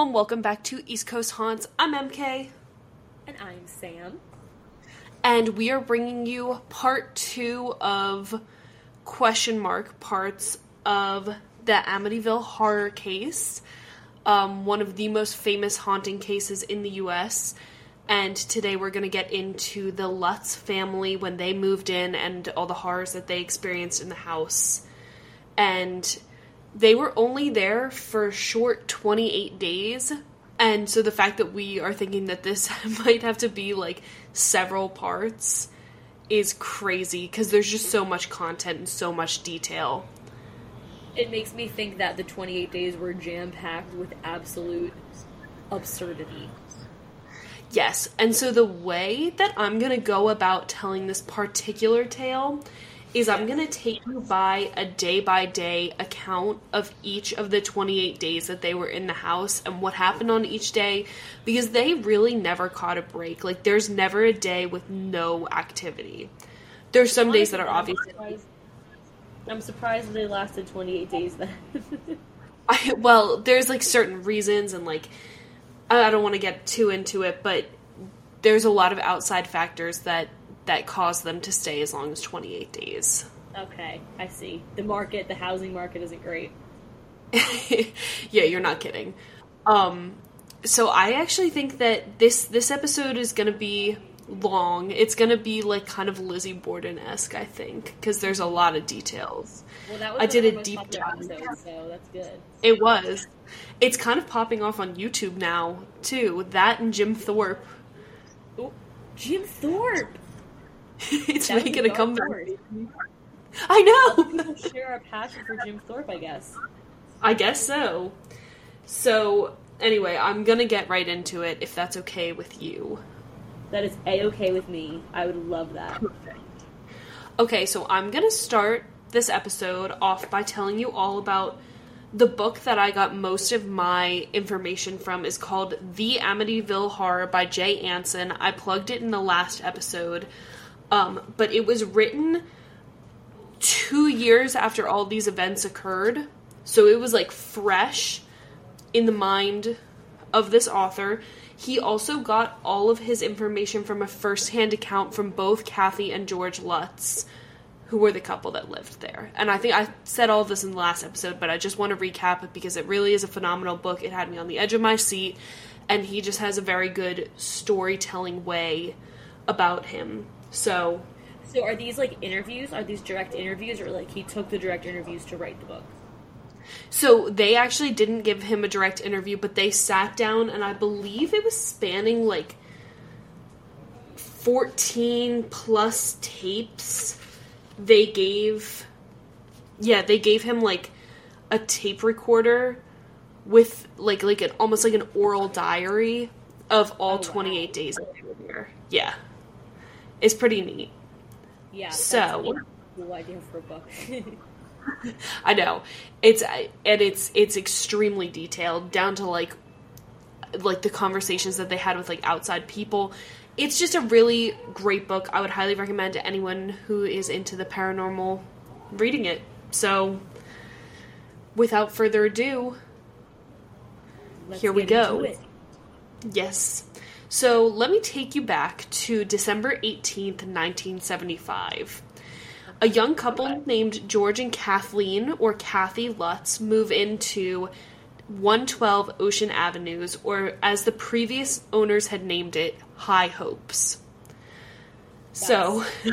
Everyone, welcome back to East Coast Haunts. I'm MK, And I'm Sam. and we are bringing you part two of question mark parts of the Amityville horror case, um, one of the most famous haunting cases in the U.S. And today we're going to get into the Lutz family when they moved in and all the horrors that they experienced in the house. And they were only there for a short 28 days. And so the fact that we are thinking that this might have to be like several parts is crazy because there's just so much content and so much detail. It makes me think that the 28 days were jam packed with absolute absurdity. Yes, and so the way that I'm going to go about telling this particular tale is I'm going to take you by a day by day account of each of the 28 days that they were in the house and what happened on each day because they really never caught a break. Like, there's never a day with no activity. There's some days that are obviously. surprised- I'm surprised they lasted 28 days then. I, well, there's like certain reasons, and like I don't want to get too into it, but there's a lot of outside factors that that caused them to stay as long as 28 days. okay, I see. The market, the housing market isn't great. yeah, you're not kidding. Um, so I actually think that this this episode is gonna be long. It's gonna be like kind of Lizzie Borden esque, I think, because there's a lot of details. Well, that was I did a deep dive. so that's good. It was. It's kind of popping off on YouTube now too. That and Jim Thorpe. Ooh, Jim Thorpe! it's That making a comeback. I know. Share our passion for Jim Thorpe, I guess. I guess so. So anyway, I'm gonna get right into it if that's okay with you. That is a okay with me. I would love that. Perfect. Okay, so I'm gonna start this episode off by telling you all about the book that I got most of my information from is called The Amityville Horror by Jay Anson. I plugged it in the last episode. Um, but it was written two years after all these events occurred. So it was like fresh in the mind of this author. He also got all of his information from a first hand account from both Kathy and George Lutz, who were the couple that lived there. And I think I said all of this in the last episode, but I just want to recap it because it really is a phenomenal book. It had me on the edge of my seat, and he just has a very good storytelling way about him. So So are these like interviews? Are these direct interviews, or like he took the direct interviews to write the book? So they actually didn't give him a direct interview, but they sat down and I believe it was spanning like 14 plus tapes. They gave Yeah, they gave him like a tape recorder with like like an almost like an oral diary of all Oh, wow. 28 days that they were here. Yeah. It's pretty neat. Yeah. So- cool idea for a book. I know. It's and it's it's extremely detailed down to like like the conversations that they had with like outside people. It's just a really great book. I would highly recommend to anyone who is into the paranormal reading it. So without further ado, Let's Here we go. yes. So let me take you back to December 18th, 1975. A young couple named George and Kathleen, or Kathy Lutz, move into 112 Ocean Avenues, or as the previous owners had named it, High Hopes. So,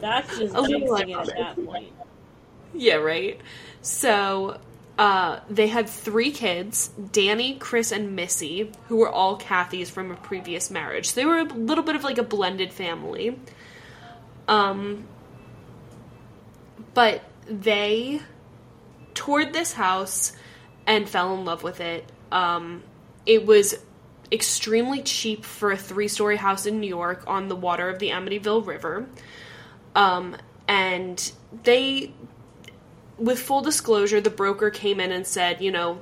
That's just A little at that point. yeah, right? So, uh, they had three kids Danny, Chris, and Missy, who were all Kathy's from a previous marriage. So they were a little bit of like a blended family. Um, but they toured this house and fell in love with it. Um, it was extremely cheap for a three story house in New York on the water of the Amityville River. Um, and they, with full disclosure, the broker came in and said, you know,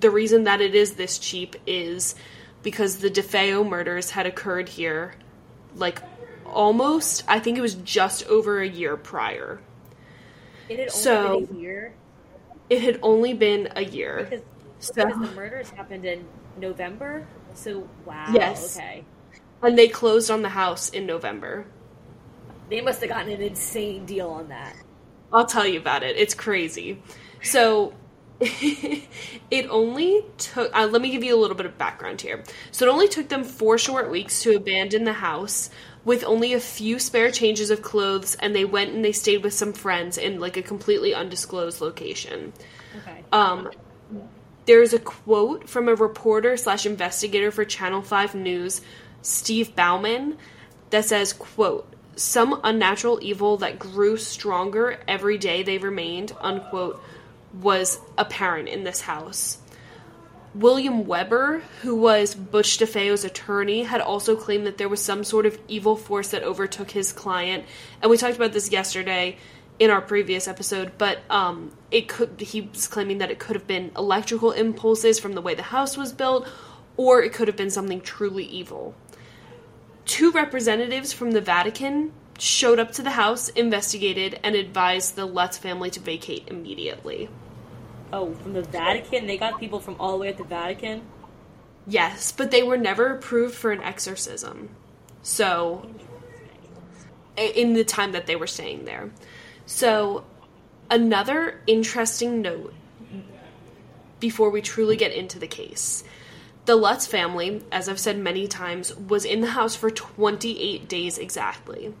the reason that it is this cheap is because the DeFeo murders had occurred here, like almost, I think it was just over a year prior. It had only So- been a year. it had only been a year. Because, So, because the murders happened in November. So wow. Yes. Okay. and they closed on the house in November. They must have gotten an insane deal on that. I'll tell you about it. It's crazy. So it only took. Uh, let me give you a little bit of background here. So it only took them four short weeks to abandon the house with only a few spare changes of clothes, and they went and they stayed with some friends in like a completely undisclosed location. Okay. Um, there's a quote from a reporter slash investigator for Channel 5 News, Steve Bauman, that says, quote, some unnatural evil that grew stronger every day they remained, unquote, was apparent in this house. William Weber, who was Butch DeFeo's attorney, had also claimed that there was some sort of evil force that overtook his client. And we talked about this yesterday in our previous episode, but um, it could he was claiming that it could have been electrical impulses from the way the house was built, or it could have been something truly evil. Two representatives from the Vatican showed up to the house, investigated, and advised the Lutz family to vacate immediately. Oh, from the Vatican? They got people from all the way at the Vatican? Yes, but they were never approved for an exorcism. So, in the time that they were staying there. So, another interesting note before we truly get into the case. The Lutz family, as I've said many times, was in the house for 28 days exactly.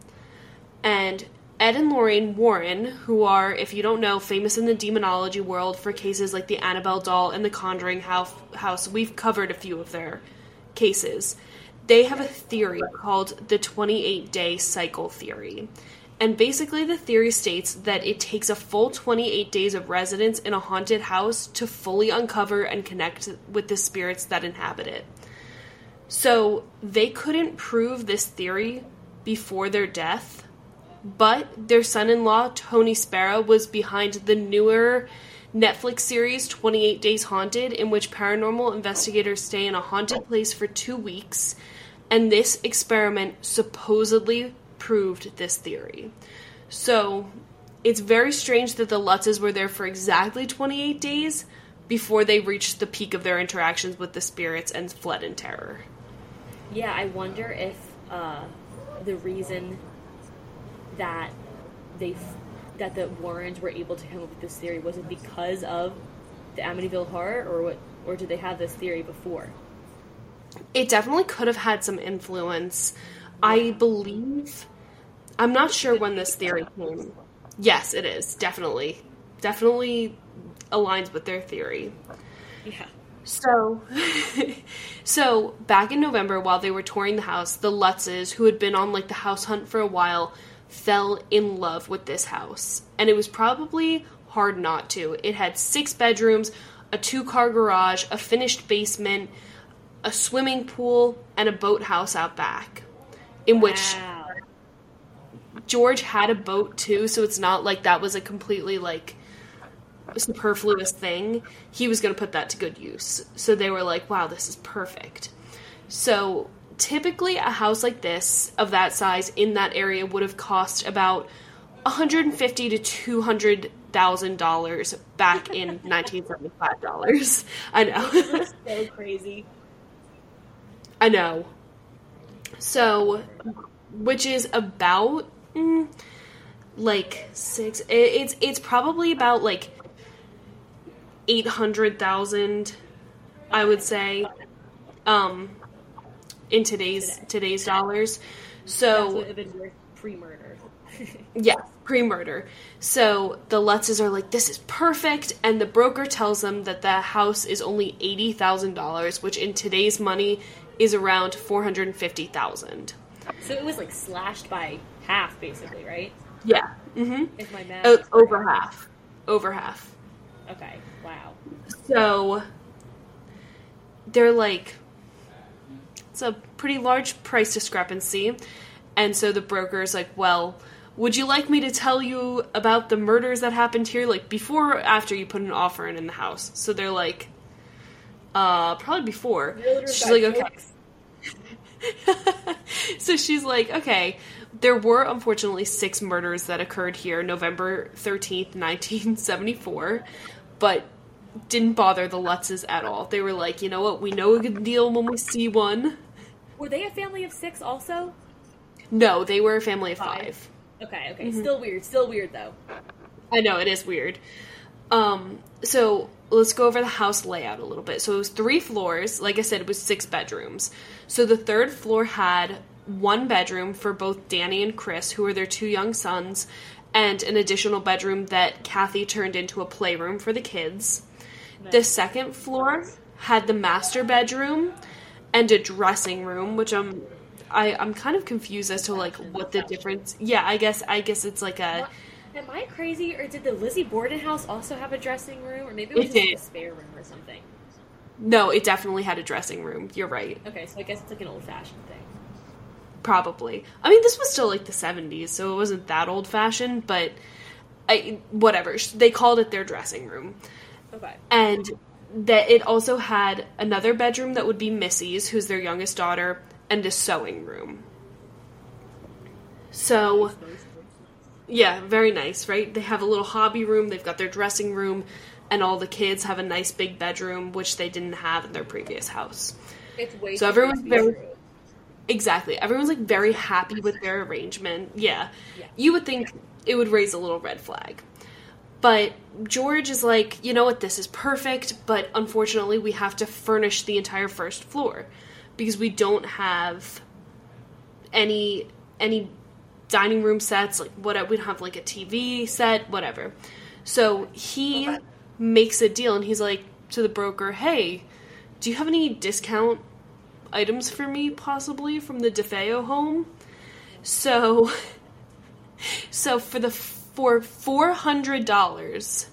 And Ed and Lorraine Warren, who are, if you don't know, famous in the demonology world for cases like the Annabelle doll and the Conjuring house, we've covered a few of their cases. They have a theory called the 28 day cycle theory. And basically, the theory states that it takes a full 28 days of residence in a haunted house to fully uncover and connect with the spirits that inhabit it. So, they couldn't prove this theory before their death, but their son in law, Tony Spera, was behind the newer Netflix series 28 Days Haunted, in which paranormal investigators stay in a haunted place for two weeks, and this experiment supposedly proved this theory. So it's very strange that the Lutzes were there for exactly 28 days before they reached the peak of their interactions with the spirits and fled in terror. Yeah, I wonder if uh, the reason that they f- that the Warrens were able to come up with this theory was it because of the Amityville horror, or what, or did they have this theory before? It definitely could have had some influence. I believe. I'm not sure when this theory came. Yes, it is. Definitely. Definitely aligns with their theory. Yeah. So, so back in November, while they were touring the house, the Lutzes, who had been on like the house hunt for a while, fell in love with this house, and it was probably hard not to. It had six bedrooms, a two-car garage, a finished basement, a swimming pool, and a boathouse out back, in which Wow. George had a boat too, so it's not like that was a completely like superfluous thing. He was going to put that to good use. So they were like, "Wow, this is perfect." So typically, a house like this of that size in that area would have cost about 150 to 200 thousand dollars back in 1975 dollars. I know. so crazy. I know. So, which is about mm, like six. it- It's it's probably about like eight hundred thousand. I would say, um, in today's today's dollars. So would have been worth pre-murder. yeah, pre murder. So the Lutzes are like, this is perfect, and the broker tells them that the house is only eighty thousand dollars, which in today's money is around four hundred fifty thousand. so it was like slashed by half, basically, right? Yeah. Mm-hmm. If my math. O- is over correct. half. Over half. Okay. Wow. So they're like, it's a pretty large price discrepancy. And so the broker is like, well, would you like me to tell you about the murders that happened here, like before or after you put an offer in in the house? So they're like, uh, probably before. She's like, okay. so she's like, okay, there were unfortunately six murders that occurred here November 13th, 1974. but didn't bother the Lutzes at all. They were like, you know what, we know a good deal when we see one. Were they a family of six also? No, they were a family of Five. five. Okay, okay. Still weird. Still weird though. I know it is weird. Um, so let's go over the house layout a little bit. So it was three floors. Like I said, it was six bedrooms. So the third floor had one bedroom for both Danny and Chris, who are their two young sons, and an additional bedroom that Kathy turned into a playroom for the kids. The second floor had the master bedroom and a dressing room, which I'm I, I'm kind of confused as to like what the difference. Yeah, I guess I guess it's like a Am I crazy, or did the Lizzie Borden house also have a dressing room, or maybe it was It just like a spare room or something? no. It definitely had a dressing room. You're right. Okay, so I guess it's like an old fashioned thing. Probably. I mean, this was still like the 70s, so it wasn't that old fashioned, but I, whatever. They called it their dressing room. Okay. And that it also had another bedroom that would be Missy's, who's their youngest daughter, and a sewing room. So, yeah, very nice, right? They have a little hobby room, they've got their dressing room, and all the kids have a nice big bedroom, which they didn't have in their previous house. It's way So too everyone's big to be very-. Exactly. Everyone's like very happy with their arrangement. Yeah. Yeah. You would think it would raise a little red flag. But George is like, you know what, this is perfect, but unfortunately we have to furnish the entire first floor because we don't have any any dining room sets, like what we don't have like a TV set, whatever. So he Okay. makes a deal and he's like to the broker, "Hey, do you have any discount items for me possibly from the DeFeo home. So so for the for four hundred dollars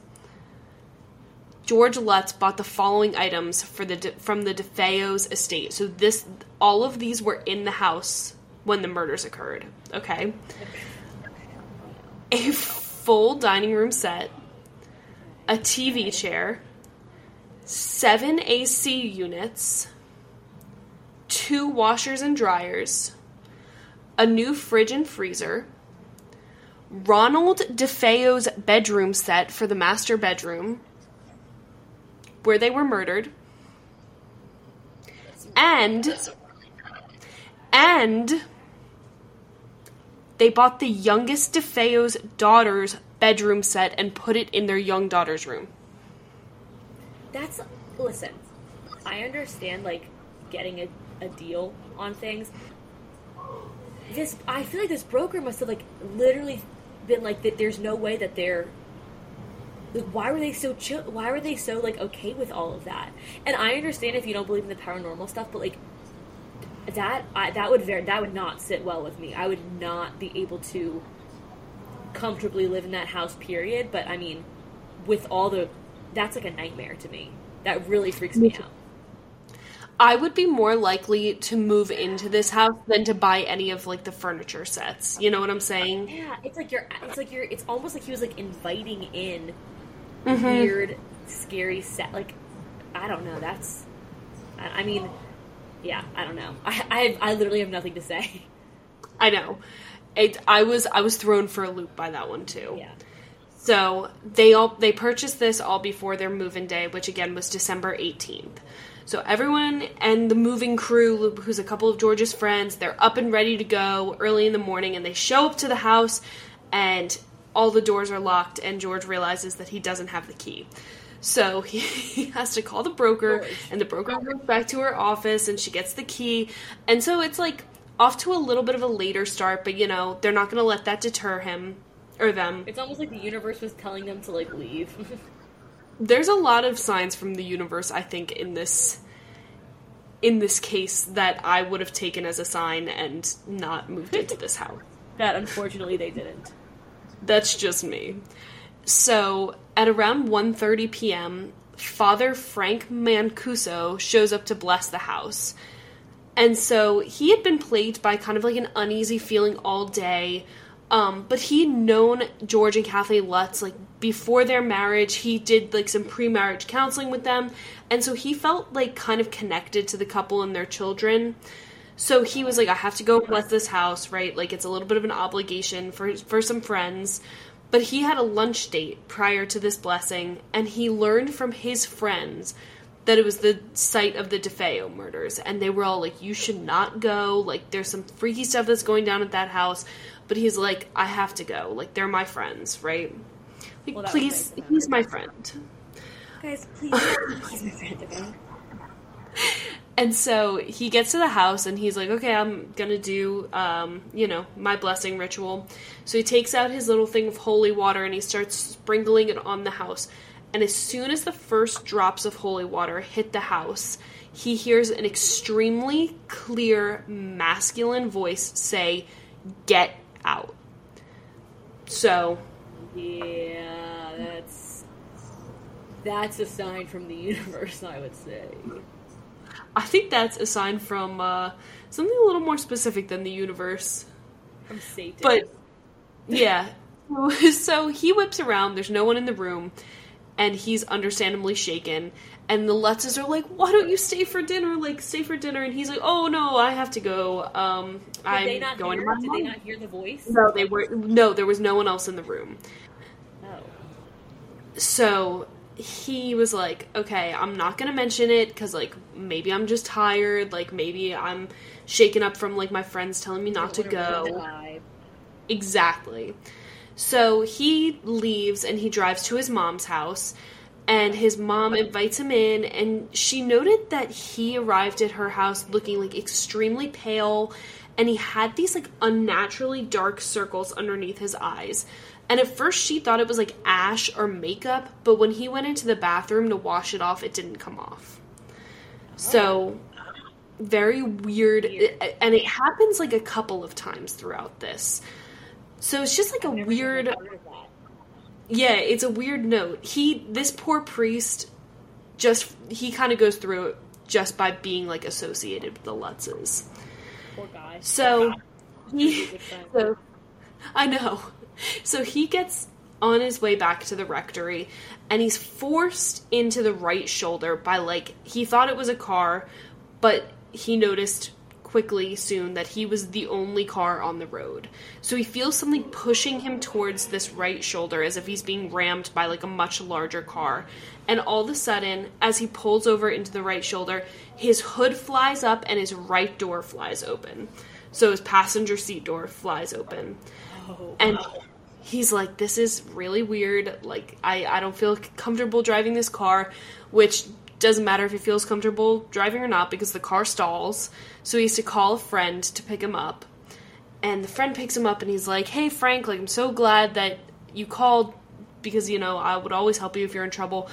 George Lutz bought the following items for the De- from the DeFeo's estate. So this all of these were in the house when the murders occurred. Okay. A full dining room set, a TV chair, seven AC units, two washers and dryers, a new fridge and freezer, Ronald DeFeo's bedroom set for the master bedroom where they were murdered, and and they bought the youngest DeFeo's daughter's bedroom set and put it in their young daughter's room. That's listen. I understand like getting a, a deal on things. This I feel like this broker must have like literally been like that. There's no way that they're. Like, why were they so chill? Why were they so like okay with all of that? And I understand if you don't believe in the paranormal stuff, but like that I, that would very that would not sit well with me. I would not be able to comfortably live in that house. Period. But I mean, with all the that's like a nightmare to me. That really freaks me out. I would be more likely to move into this house than to buy any of like the furniture sets. You know what I'm saying? Yeah, it's like you're. It's like you're. It's almost like he was like inviting in Mm-hmm. weird, scary set. Like, I don't know. That's. I, I mean, yeah, I don't know. I, I I literally have nothing to say. I know. It, I was I was thrown for a loop by that one too. Yeah. So they all they purchased this all before their move-in day, which again was December 18th. So everyone and the moving crew, who's a couple of George's friends, they're up and ready to go early in the morning, and they show up to the house, and all the doors are locked, and George realizes that he doesn't have the key. So he, he has to call the broker, and the broker goes back to her office, and she gets the key, and so it's like off to a little bit of a later start, but you know they're not going to let that deter him or them. It's almost like the universe was telling them to like leave. there's a lot of signs from the universe i think in this in this case that i would have taken as a sign and not moved into this house that unfortunately they didn't. that's just me so at around 1.30 p.m father frank mancuso shows up to bless the house and so he had been plagued by kind of like an uneasy feeling all day. Um, but he'd known George and Kathleen Lutz like before their marriage. He did like some pre-marriage counseling with them, and so he felt like kind of connected to the couple and their children. So he was like, "I have to go bless this house, right? Like it's a little bit of an obligation for for some friends." But he had a lunch date prior to this blessing, and he learned from his friends that it was the site of the DeFeo murders. And they were all like, You should not go. Like, there's some freaky stuff that's going down at that house. But he's like, I have to go. Like, they're my friends, right? Like, Well, please, nice. he's my friend. Guys, please, please, my friend. Okay? And so he gets to the house and he's like, okay, I'm gonna do, um, you know, my blessing ritual. So he takes out his little thing of holy water and he starts sprinkling it on the house. And as soon as the first drops of holy water hit the house, he hears an extremely clear masculine voice say, Get out. So, Yeah, that's that's a sign from the universe, I would say. I think that's a sign from uh, something a little more specific than the universe. From Satan. But yeah, so he whips around. There's no one in the room, and he's understandably shaken. And the Lutzes are like, "Why don't you stay for dinner? Like, stay for dinner." And he's like, "Oh no, I have to go. Um, did I'm not going hear? to my Did they mom." not hear the voice? No, they were no. There was no one else in the room. Oh. So he was like, "Okay, I'm not gonna mention it because like maybe I'm just tired. Like maybe I'm shaken up from like my friends telling me not to Don't wanna ruin go." Exactly. So he leaves and he drives to his mom's house, and his mom invites him in. And she noted that he arrived at her house looking like extremely pale, and he had these like unnaturally dark circles underneath his eyes. And at first, she thought it was like ash or makeup, but when he went into the bathroom to wash it off, it didn't come off. So, very weird. Weird. And it happens like a couple of times throughout this. So it's just like a weird even heard of that. Yeah, it's a weird note. He this poor priest just he kind of goes through it just by being like associated with the Lutzes. Poor guy. So he Good friend. so I know. So he gets on his way back to the rectory and he's forced into the right shoulder by like he thought it was a car, but he noticed quickly soon that he was the only car on the road. So he feels something pushing him towards this right shoulder as if he's being rammed by like a much larger car. And all of a sudden, as he pulls over into the right shoulder, his hood flies up and his right door flies open. So his passenger seat door flies open. Oh. And he's like, This is really weird. Like, I, I don't feel comfortable driving this car, which doesn't matter if he feels comfortable driving or not because the car stalls. So he has to call a friend to pick him up. And the friend picks him up and he's like, Hey, Frank, like, I'm so glad that you called because, you know, I would always help you if you're in trouble.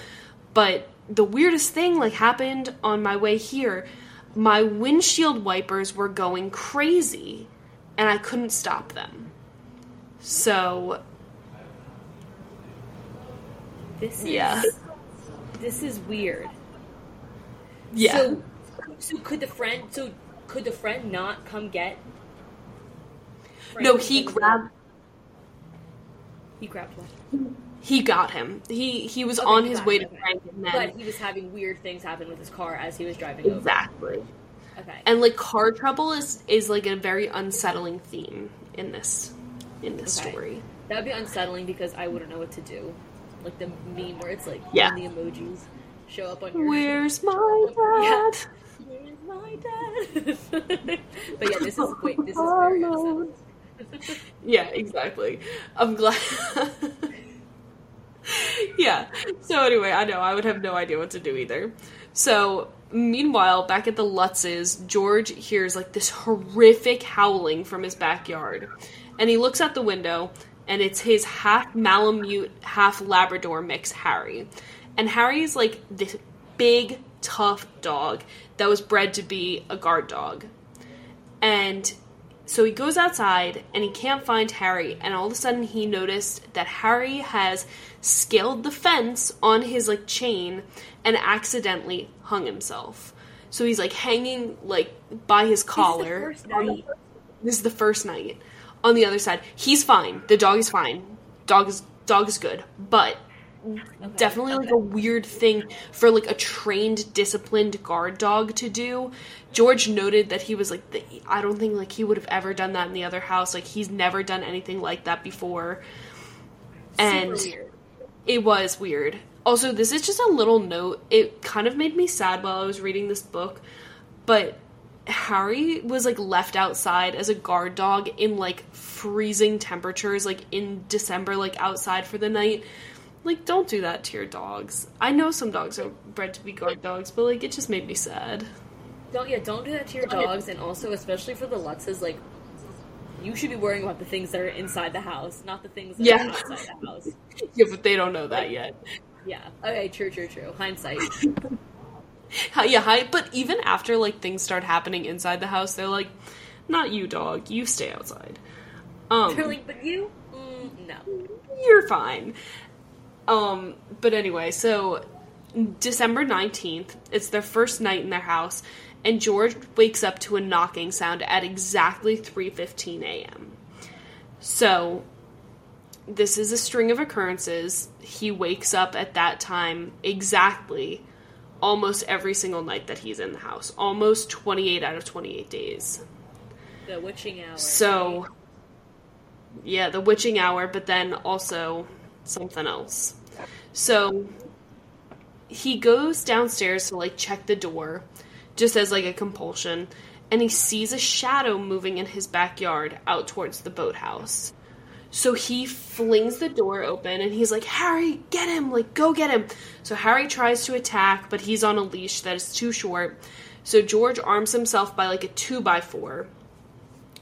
But the weirdest thing, like, happened on my way here. My windshield wipers were going crazy and I couldn't stop them. So, This is Yeah. This is weird. Yeah. So, so could the friend? So could the friend not come get? No, he grabbed He grabbed one. he got him. He he was Okay, on his way him, to. Frank and then But he was having weird things happen with his car as he was driving over. Exactly. Okay. And like car trouble is is like a very unsettling theme in this in this Okay. story. That would be unsettling because I wouldn't know what to do. Like the meme where it's like Yeah. the emojis show up on your Where's my Yeah. dad? Where's my dad? but yeah, this is wait, this is very. Yeah, exactly. I'm glad. yeah. So anyway, I know I would have no idea what to do either. So meanwhile, back at the Lutzes, George hears like this horrific howling from his backyard, and he looks out the window, and it's his half Malamute, half Labrador mix, Harry, and Harry's like this big, tough dog that was bred to be a guard dog, and so he goes outside and he can't find Harry, and all of a sudden he noticed that Harry has scaled the fence on his like chain and accidentally hung himself. So he's like hanging like by his collar. first night? This is the first night. On the other side, he's fine. The dog is fine. Dog is dog is good, but definitely like a weird thing for like a trained disciplined guard dog to do george noted that he was like the, i don't think like he would have ever done that in the other house like he's never done anything like that before and it was weird. Also, this is just a little note. It kind of made me sad while I was reading this book, but Harry was like left outside as a guard dog in like freezing temperatures, like in December, like outside for the night. Like, don't do that to your dogs. I know some dogs are bred to be guard dogs, but like, it just made me sad. Don't yeah, don't do that to your dogs, and also especially for the Lutzes, like you should be worrying about the things that are inside the house, not the things that Yeah. are outside the house. Yeah, but they don't know that yet. Yeah. Okay. True. True. True. Hindsight. Yeah, hi. But even after like things start happening inside the house, they're like, "Not you, dog. You stay outside." Um, They're like, but you, mm, no. you're fine. Um, but anyway, so December 19th, it's their first night in their house, and George wakes up to a knocking sound at exactly 3:15 a.m. So, this is a string of occurrences. He wakes up at that time exactly almost every single night that he's in the house. Almost 28 out of 28 days. The witching hour. So, yeah, the witching hour, but then also something else. So, he goes downstairs to like check the door, just as like a compulsion, and he sees a shadow moving in his backyard out towards the boathouse. So he flings the door open and he's like, Harry, get him! Like, go get him! So Harry tries to attack, but he's on a leash that is too short. So George arms himself by like a 2 by 4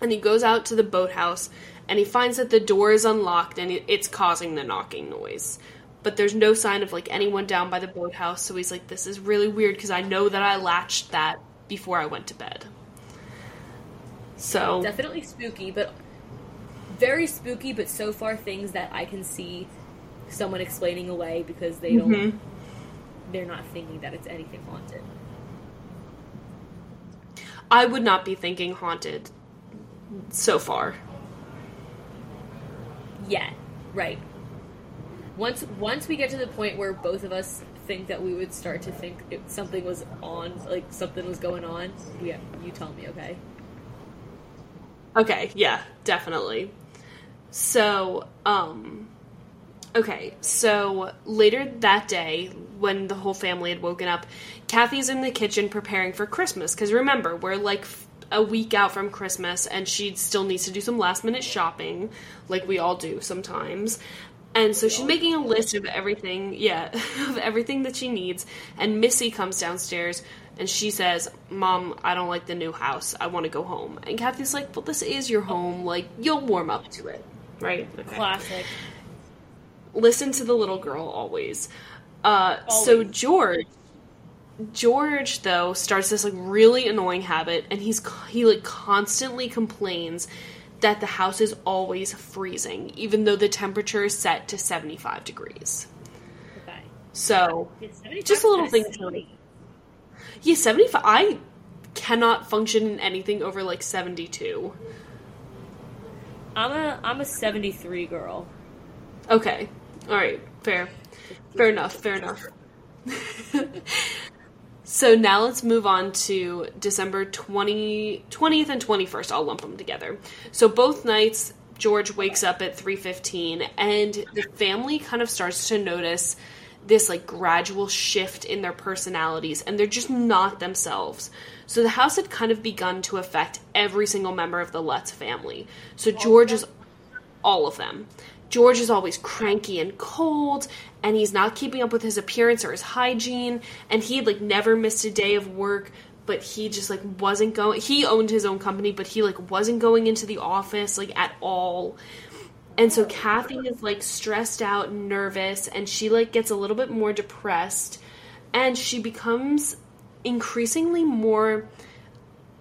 and he goes out to the boathouse and he finds that the door is unlocked and it's causing the knocking noise but there's no sign of like anyone down by the boathouse so he's like this is really weird because i know that i latched that before i went to bed so Definitely spooky, but very spooky. But so far, things that I can see someone explaining away because they don't. Mhm. They're not thinking that it's anything haunted. i would not be thinking haunted so far Yet, right? Once once we get to the point where both of us think that we would start to think something was on, like something was going on, yeah, you tell me, okay? Okay, yeah, definitely. So, um okay, so later that day when the whole family had woken up, Kathy's in the kitchen preparing for Christmas cuz remember, we're like a week out from Christmas and she still needs to do some last minute shopping like we all do sometimes. And so she's making a list of everything, yeah, of everything that she needs. And Missy comes downstairs and she says, Mom, I don't like the new house. I want to go home. And Kathy's like, Well, this is your home. Like, you'll warm up to it. Right? Okay. Classic. Listen to the little girl always. Uh, so George. George though starts this like really annoying habit and he's he like constantly complains that the house is always freezing even though the temperature is set to 75 degrees. Okay. So, Just a little thing to yeah, 75 I cannot function in anything over like 72. I'm a I'm a 73 girl. Okay. All right. Fair. Fair enough. Fair enough. so now let's move on to December 20, 20th and 21st. I'll lump them together. So both nights George wakes up at 3:15 and the family kind of starts to notice this like gradual shift in their personalities and they're just not themselves. So the house had kind of begun to affect every single member of the Lutz family. So George is all of them. George is always cranky and cold, and he's not keeping up with his appearance or his hygiene, and he like never missed a day of work, but he just like wasn't going he owned his own company, but he like wasn't going into the office like at all. And so Kathy is like stressed out nervous, and she like gets a little bit more depressed, and she becomes increasingly more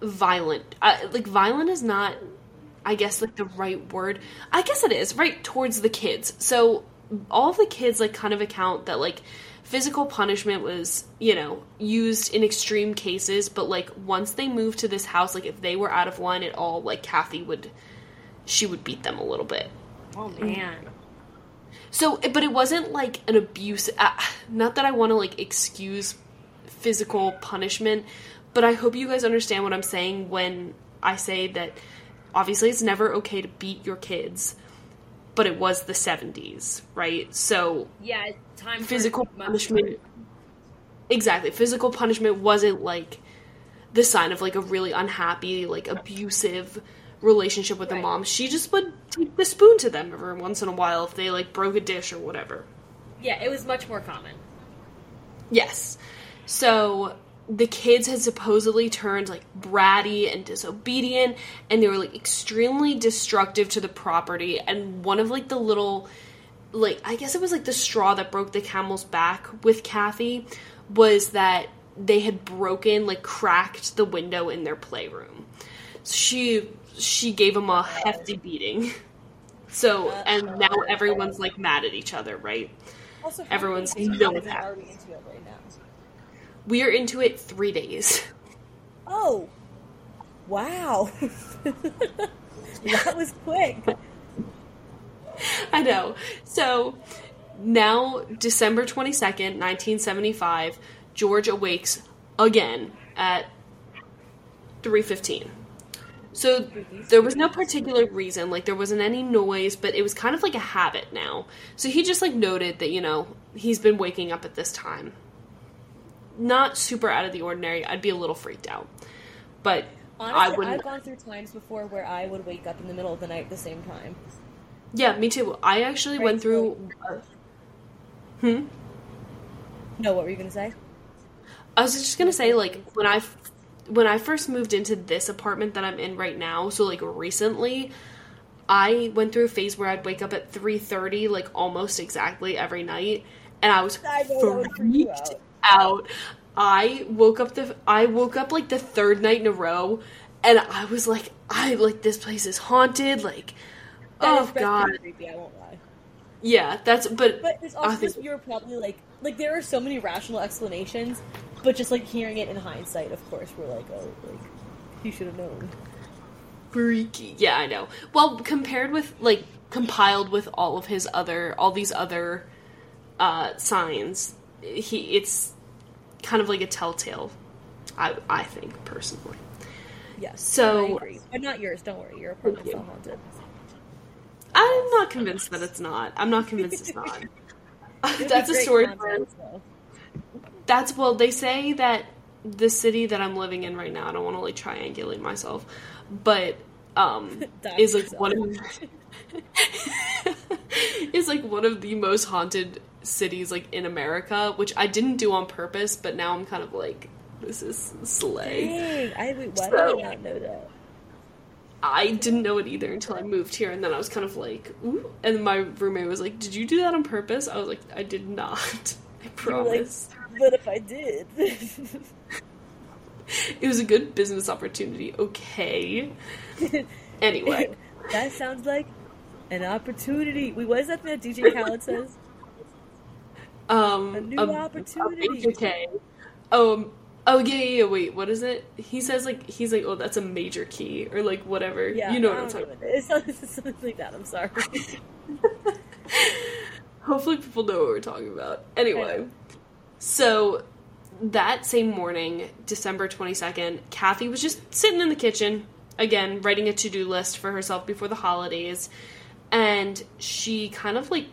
violent. Uh, like violent is not I guess like the right word. I guess it is, right towards the kids. So all of the kids like kind of account that like physical punishment was, you know, used in extreme cases, but like once they moved to this house, like if they were out of line at all, like Kathy would she would beat them a little bit. Oh man. So, but it wasn't like an abuse. Uh, not that I want to like excuse physical punishment, but I hope you guys understand what I'm saying when I say that obviously it's never okay to beat your kids, but it was the 70s, right? So Yeah, time for physical punishment exactly physical punishment wasn't like the sign of like a really unhappy like abusive relationship with the Right. mom she just would take the spoon to them every once in a while if they like broke a dish or whatever Yeah, it was much more common. yes so the kids had supposedly turned like bratty and disobedient and they were like extremely destructive to the property and one of like the little like I guess it was like the straw that broke the camel's back with Kathy was that they had broken like cracked the window in their playroom. So she she gave them a hefty beating. So and now everyone's like mad at each other, right? Also, Everyone's many done seasons with that. Are we into it right now? We are into it 3 days. Oh, wow! that was quick. I know. So now, December 22nd, 1975, George awakes again at 3:15. So there was no particular reason, like there wasn't any noise, but it was kind of like a habit now. So he just like noted that, you know, he's been waking up at this time. Not super out of the ordinary. I'd be a little freaked out. But I Honestly, wouldn't I've gone through times before where I would wake up in the middle of the night at the same time. Yeah, me too. I actually Right, went through Hmm No, what were you gonna say? I was just gonna say, like when I when I first moved into this apartment that I'm in right now, so like recently, I went through a phase where I'd wake up at three thirty, like almost exactly every night, and I was I know that would freak you freaked out. I woke up the I woke up like the third night in a row, and I was like, I like this place is haunted. Like, That oh god, creepy. I won't lie. yeah, that's but But it's also think- you're probably like like there are so many rational explanations, but just like hearing it in hindsight, of course, we're like, oh, like you should have known. freaky. Yeah, I know. Well, compared with like compiled with all of his other all these other uh signs, he it's kind of like a telltale. I I think personally. Yes. So- but not yours. Don't worry, your apartment's not haunted. I'm not convinced that it's not. I'm not convinced it's not. That's a story. content, so. That's well, they say that the city that I'm living in right now. I don't want to like triangulate myself, but um, is like yourself. one of is like one of the most haunted cities like in America, which I didn't do on purpose, but now I'm kind of like, this is slay. Dang, I wait, why So- did I not know that? I didn't know it either until I moved here, and then I was kind of like, ooh. And my roommate was like, "Did you do that on purpose?" I was like, "I did not. I were like, promise." but if I did, It was a good business opportunity. Okay. Anyway, that sounds like an opportunity. Wait, what is that that DJ Khaled says? Um, A new opportunity. major K. Um. Oh yeah, yeah, yeah. Wait, what is it? He says like he's like, oh, that's a major key or like whatever. Yeah, you know what I'm talking. know what it is. It's something like that. I'm sorry. Hopefully, people know what we're talking about. Anyway, so that same morning, December 22nd, Kathy was just sitting in the kitchen, again, writing a to do list for herself before the holidays. And she kind of like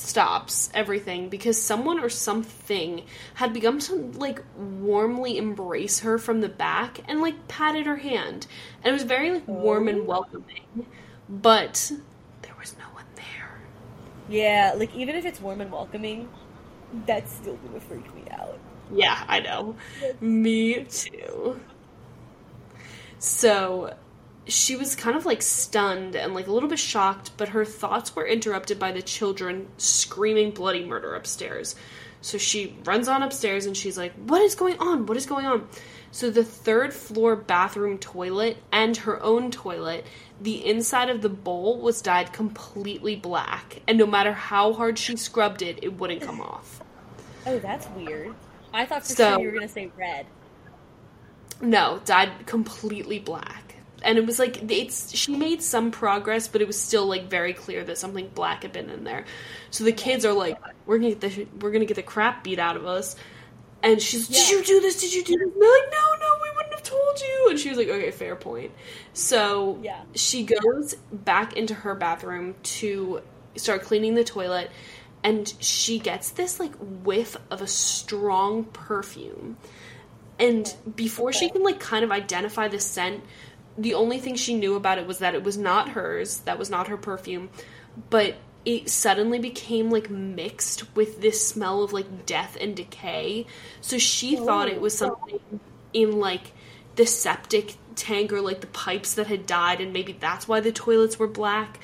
stops everything because someone or something had begun to like warmly embrace her from the back and like patted her hand. And it was very like warm and oh. welcoming. But there was no one there. Yeah, like even if it's warm and welcoming, that's still gonna freak me out. Yeah, I know. Me too. So she was kind of like stunned and like a little bit shocked, but her thoughts were interrupted by the children screaming bloody murder upstairs. So she runs on upstairs and she's like, What is going on? What is going on? So the third floor bathroom toilet and her own toilet, the inside of the bowl was dyed completely black. And no matter how hard she scrubbed it, it wouldn't come off. Oh, that's weird. I thought for So- sure you were gonna say red. No, dyed completely black. And it was like it's she made some progress, but it was still like very clear that something black had been in there. So the kids are like, "We're gonna get the we're gonna get the crap beat out of us." And she's, "Did Yeah. you do this? Did you do this?" And they're like, "No, no, we wouldn't have told you. And she was like, okay, fair point. So Yeah. she goes back into her bathroom to start cleaning the toilet. And she gets this like whiff of a strong perfume. And before she can like kind of identify the scent, the only thing she knew about it was that it was not hers, that was not her perfume, but it suddenly became like mixed with this smell of like death and decay. So she thought it was oh. something in like the septic tank or like the pipes that had died, and maybe that's why the toilets were black.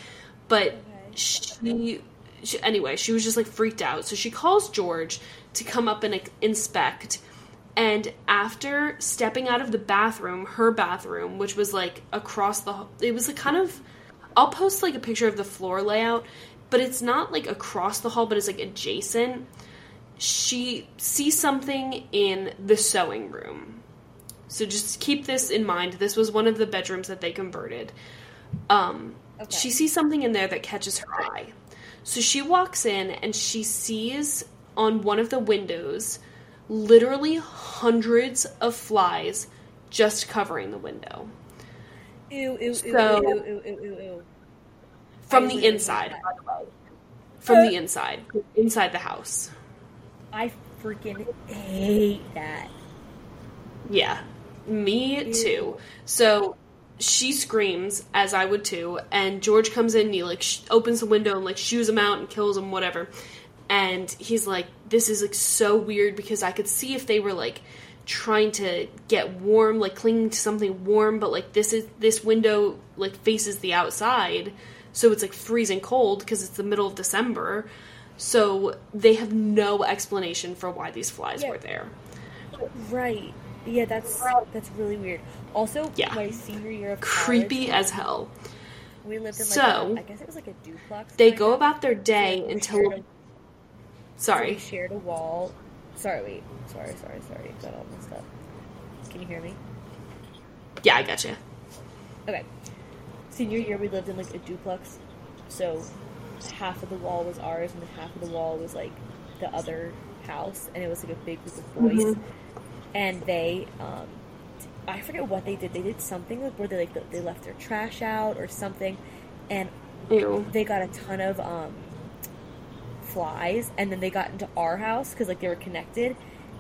But she, she, anyway, she was just like freaked out. So she calls George to come up and like, inspect. And after stepping out of the bathroom, her bathroom, which was like across the, it was a kind of, I'll post like a picture of the floor layout, but it's not like across the hall, but it's like adjacent. She sees something in the sewing room. So just keep this in mind. This was one of the bedrooms that they converted. Um, Okay. She sees something in there that catches her eye. So she walks in and she sees on one of the windows literally hundreds of flies just covering the window Ew, ew, So- ew, ew, ew, ew, ew. from the inside. the. From the uh, inside, inside the house. I freaking hate that. Yeah, me too. So she screams, as I would too, and George comes in and he like sh- opens the window and like shoos him out and kills him, whatever. And he's like, "This is like so weird because I could see if they were like trying to get warm, like clinging to something warm, but like this is this window like faces the outside, so it's like freezing cold because it's the middle of December." So they have no explanation for why these flies Yeah. were there. Right. Yeah, that's that's really weird. Also, Yeah. my senior year of Creepy college, as hell. we lived in like So, a, I guess it was like a duplex. They go about their day until. A- so we Sorry. shared a wall. Sorry, wait. Sorry, sorry, sorry. Got all messed up. Can you hear me? Yeah, I gotcha. Okay. Senior year, we lived in like a duplex, so half of the wall was ours, and then half of the wall was like the other house, and it was like a big group of boys. Mhm. And they, um, I forget what they did. They did something like where they like they left their trash out or something, and Ew. they got a ton of um, flies, and then they got into our house because like they were connected,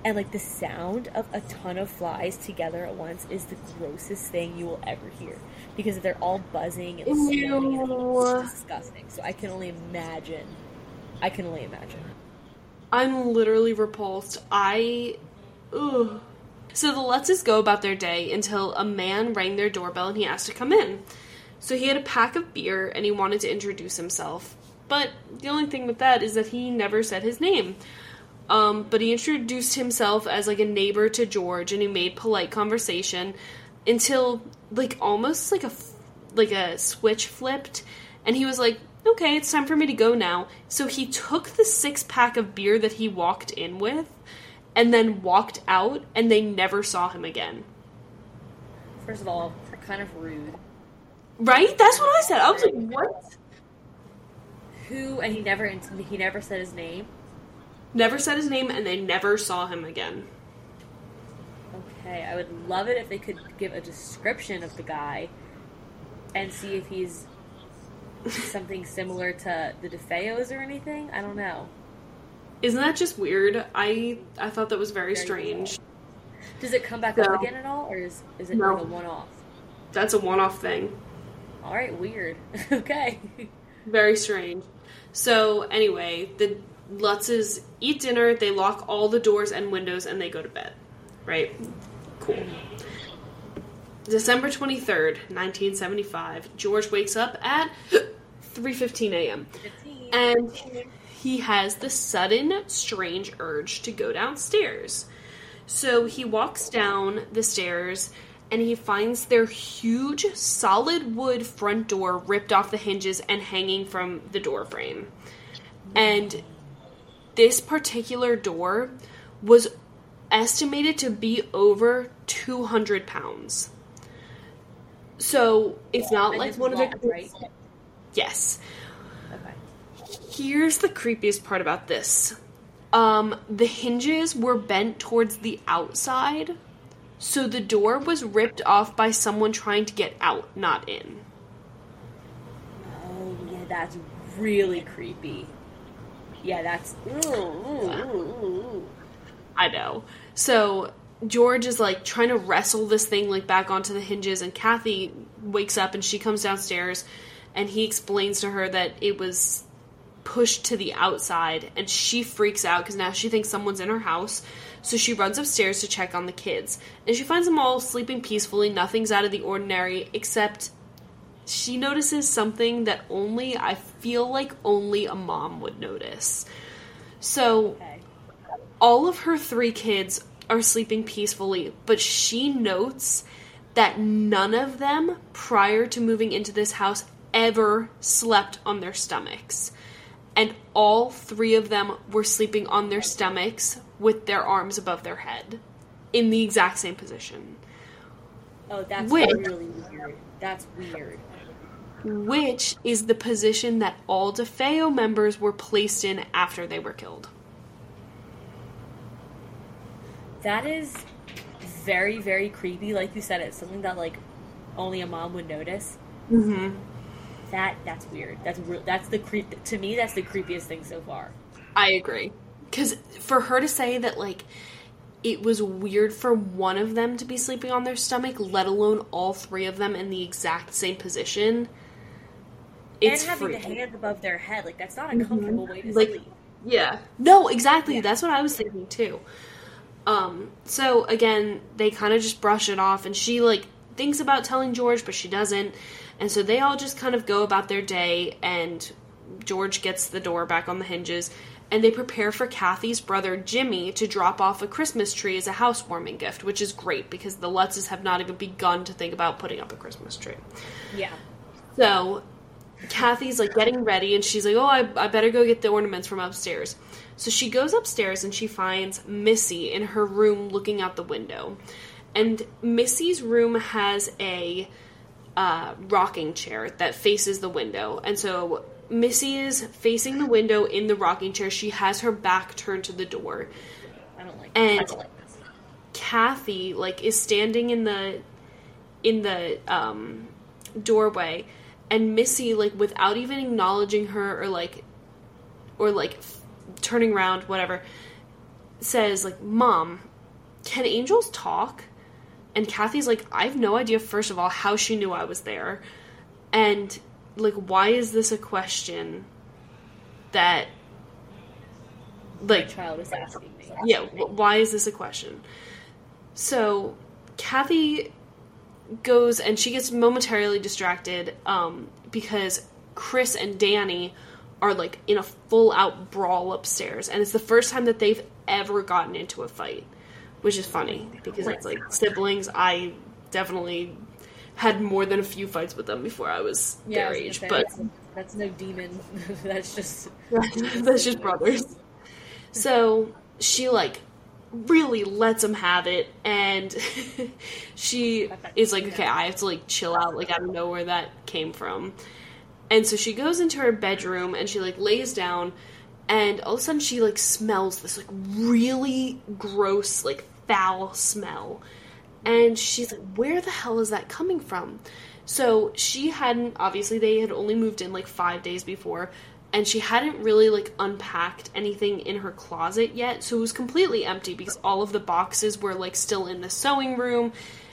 and like the sound of a ton of flies together at once is the grossest thing you will ever hear because they're all buzzing and swarming and it's disgusting. So I can only imagine. I can only imagine. I'm literally repulsed. I. Ugh. So the Lutzes go about their day until a man rang their doorbell and he asked to come in. So he had a pack of beer and he wanted to introduce himself. But the only thing with that is that he never said his name. Um, but he introduced himself as like a neighbor to George and he made polite conversation until like almost like a like a switch flipped and he was like okay it's time for me to go now. So he took the six pack of beer that he walked in with and then walked out and they never saw him again. First of all, kind of rude. right? That's what i said. I was like what Who and he never he never said his name. never said his name and they never saw him again Okay, I would love it if they could give a description of the guy and see if he's something similar to the DeFeos or anything. I don't know. isn't that just weird i i thought that was very Very strange Does it come back No. up again at all, or is is it No. like a one off? that's a one-off thing All right, weird. okay. Very strange. So anyway, the Lutzes eat dinner, they lock all the doors and windows, and they go to bed. Right? Cool. December twenty third, nineteen seventy five. George wakes up at three fifteen a.m. And he has the sudden strange urge to go downstairs. So he walks down the stairs and he finds their huge solid wood front door ripped off the hinges and hanging from the door frame. And this particular door was estimated to be over 200 pounds. So it's not And like one of the right? Yes. Okay. Here's the creepiest part about this. Um, the hinges were bent towards the outside, So the door was ripped off by someone trying to get out, not in. Oh yeah, that's really creepy. Yeah, that's. Ooh, ooh, ooh, ooh. I know. So George is like trying to wrestle this thing like back onto the hinges, and Kathy wakes up and she comes downstairs, and he explains to her that it was pushed to the outside, and she freaks out because now she thinks someone's in her house. So she runs upstairs to check on the kids, and she finds them all sleeping peacefully. Nothing's out of the ordinary, except she notices something that only I feel like only a mom would notice. So all of her three kids are sleeping peacefully, but she notes that none of them, prior to moving into this house, ever slept on their stomachs. And all three of them were sleeping on their stomachs with their arms above their head in the exact same position. Oh, that's Wait. really weird. That's weird. Which is the position that all DeFeo members were placed in after they were killed. That is very, very creepy. Like you said, it's something that like only a mom would notice. Mm-hmm. That that's weird. That's re- that's the creep. To me, that's the creepiest thing so far. I agree. Because for her to say that, like, it was weird for one of them to be sleeping on their stomach, let alone all three of them in the exact same position, it's and having freaky. the hands above their head, like that's not a comfortable way to Like- sleep. Yeah. No, exactly. Yeah. That's what I was thinking too. Um, so again, they kind of just brush it off and she like thinks about telling George, but she doesn't. And so they all just kind of go about their day and George gets the door back on the hinges and they prepare for Kathy's brother Jimmy to drop off a Christmas tree as a housewarming gift, which is great because the Lutzes have not even begun to think about putting up a Christmas tree. Yeah. So Kathy's like getting ready and she's like, Oh, I, I better go get the ornaments from upstairs. So she goes upstairs and she finds Missy in her room looking out the window. And Missy's room has a uh, rocking chair that faces the window. And so Missy is facing the window in the rocking chair. She has her back turned to the door. I don't like. And- I don't like this. Kathy like is standing in the in the um doorway and Missy like without even acknowledging her or like or like f- turning around whatever says like mom can angels talk and Kathy's like I have no idea first of all how she knew I was there and like why is this a question that like Child is asking me. yeah, why is this a question? So, Kathy goes and she gets momentarily distracted um, because Chris and Danny are like in a full out brawl upstairs, and it's the first time that they've ever gotten into a fight, which is funny because it's like siblings. I definitely had more than a few fights with them before I was Yeah, I their was age, say, but that's, that's no demon. that's just that's just brothers. So she like really lets him have it, and she is like, okay, I have to like chill out. Like I don't know where that came from. And so she goes into her bedroom and she like lays down, and all of a sudden she like smells this like really gross like foul smell, and she's like, where the hell is that coming from? So she hadn't obviously they had only moved in like five days before, and she hadn't really like unpacked anything in her closet yet, so it was completely empty because all of the boxes were like still in the sewing room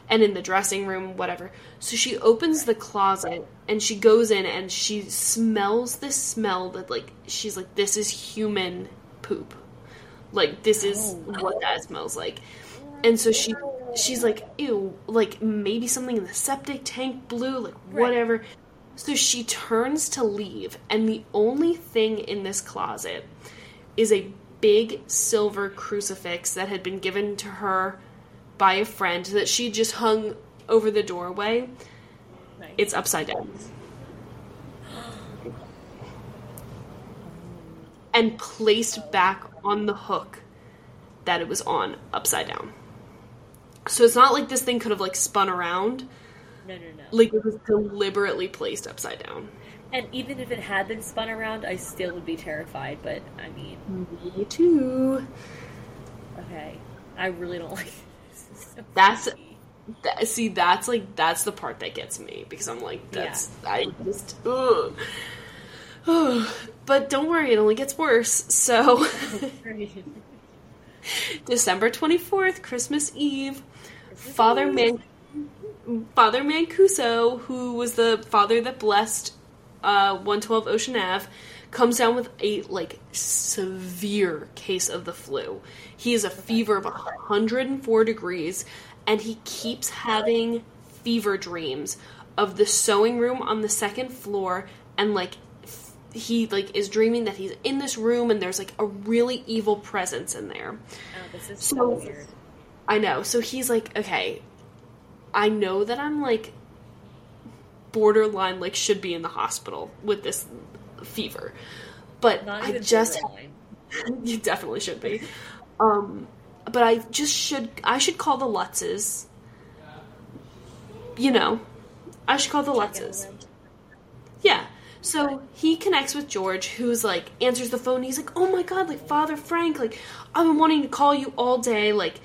and in the dressing room, whatever. So she opens the closet and she goes in and she smells this smell that like she's like, This is human poop. Like this is oh. what that smells like. And so she she's like, ew, like maybe something in the septic tank blew, like Right. whatever. So she turns to leave, and the only thing in this closet is a big silver crucifix that had been given to her by a friend that she just hung over the doorway. nice. It's upside down. And placed back on the hook that it was on upside down. So it's not like this thing could have like spun around. no, no, no. Like it was deliberately placed upside down. And even if it had been spun around, I still would be terrified. But I mean, Me too. okay, I really don't like. This is so That's- That, see, that's like that's the part that gets me because I'm like, that's I just. Ugh. but don't worry, it only gets worse. So, December twenty fourth, Christmas Eve, Father Man, Father Mancuso, who was the father that blessed uh, one twelve Ocean Ave, comes down with a like severe case of the flu. He has a fever of hundred and four degrees, and he keeps having fever dreams of the sewing room on the second floor, and like he like is dreaming that he's in this room, and there's like a really evil presence in there. Oh, this is so, So- weird. I know. So he's like, okay, I know that I'm like borderline, like should be in the hospital with this fever, but I just borderline. you definitely should be. Um, but I just should. I should call the Lutzes. You know, I should call the Lutzes. Yeah. So he connects with George, who's like answers the phone. He's like, "Oh my god, like Father Frank, like I've been wanting to call you all day. Like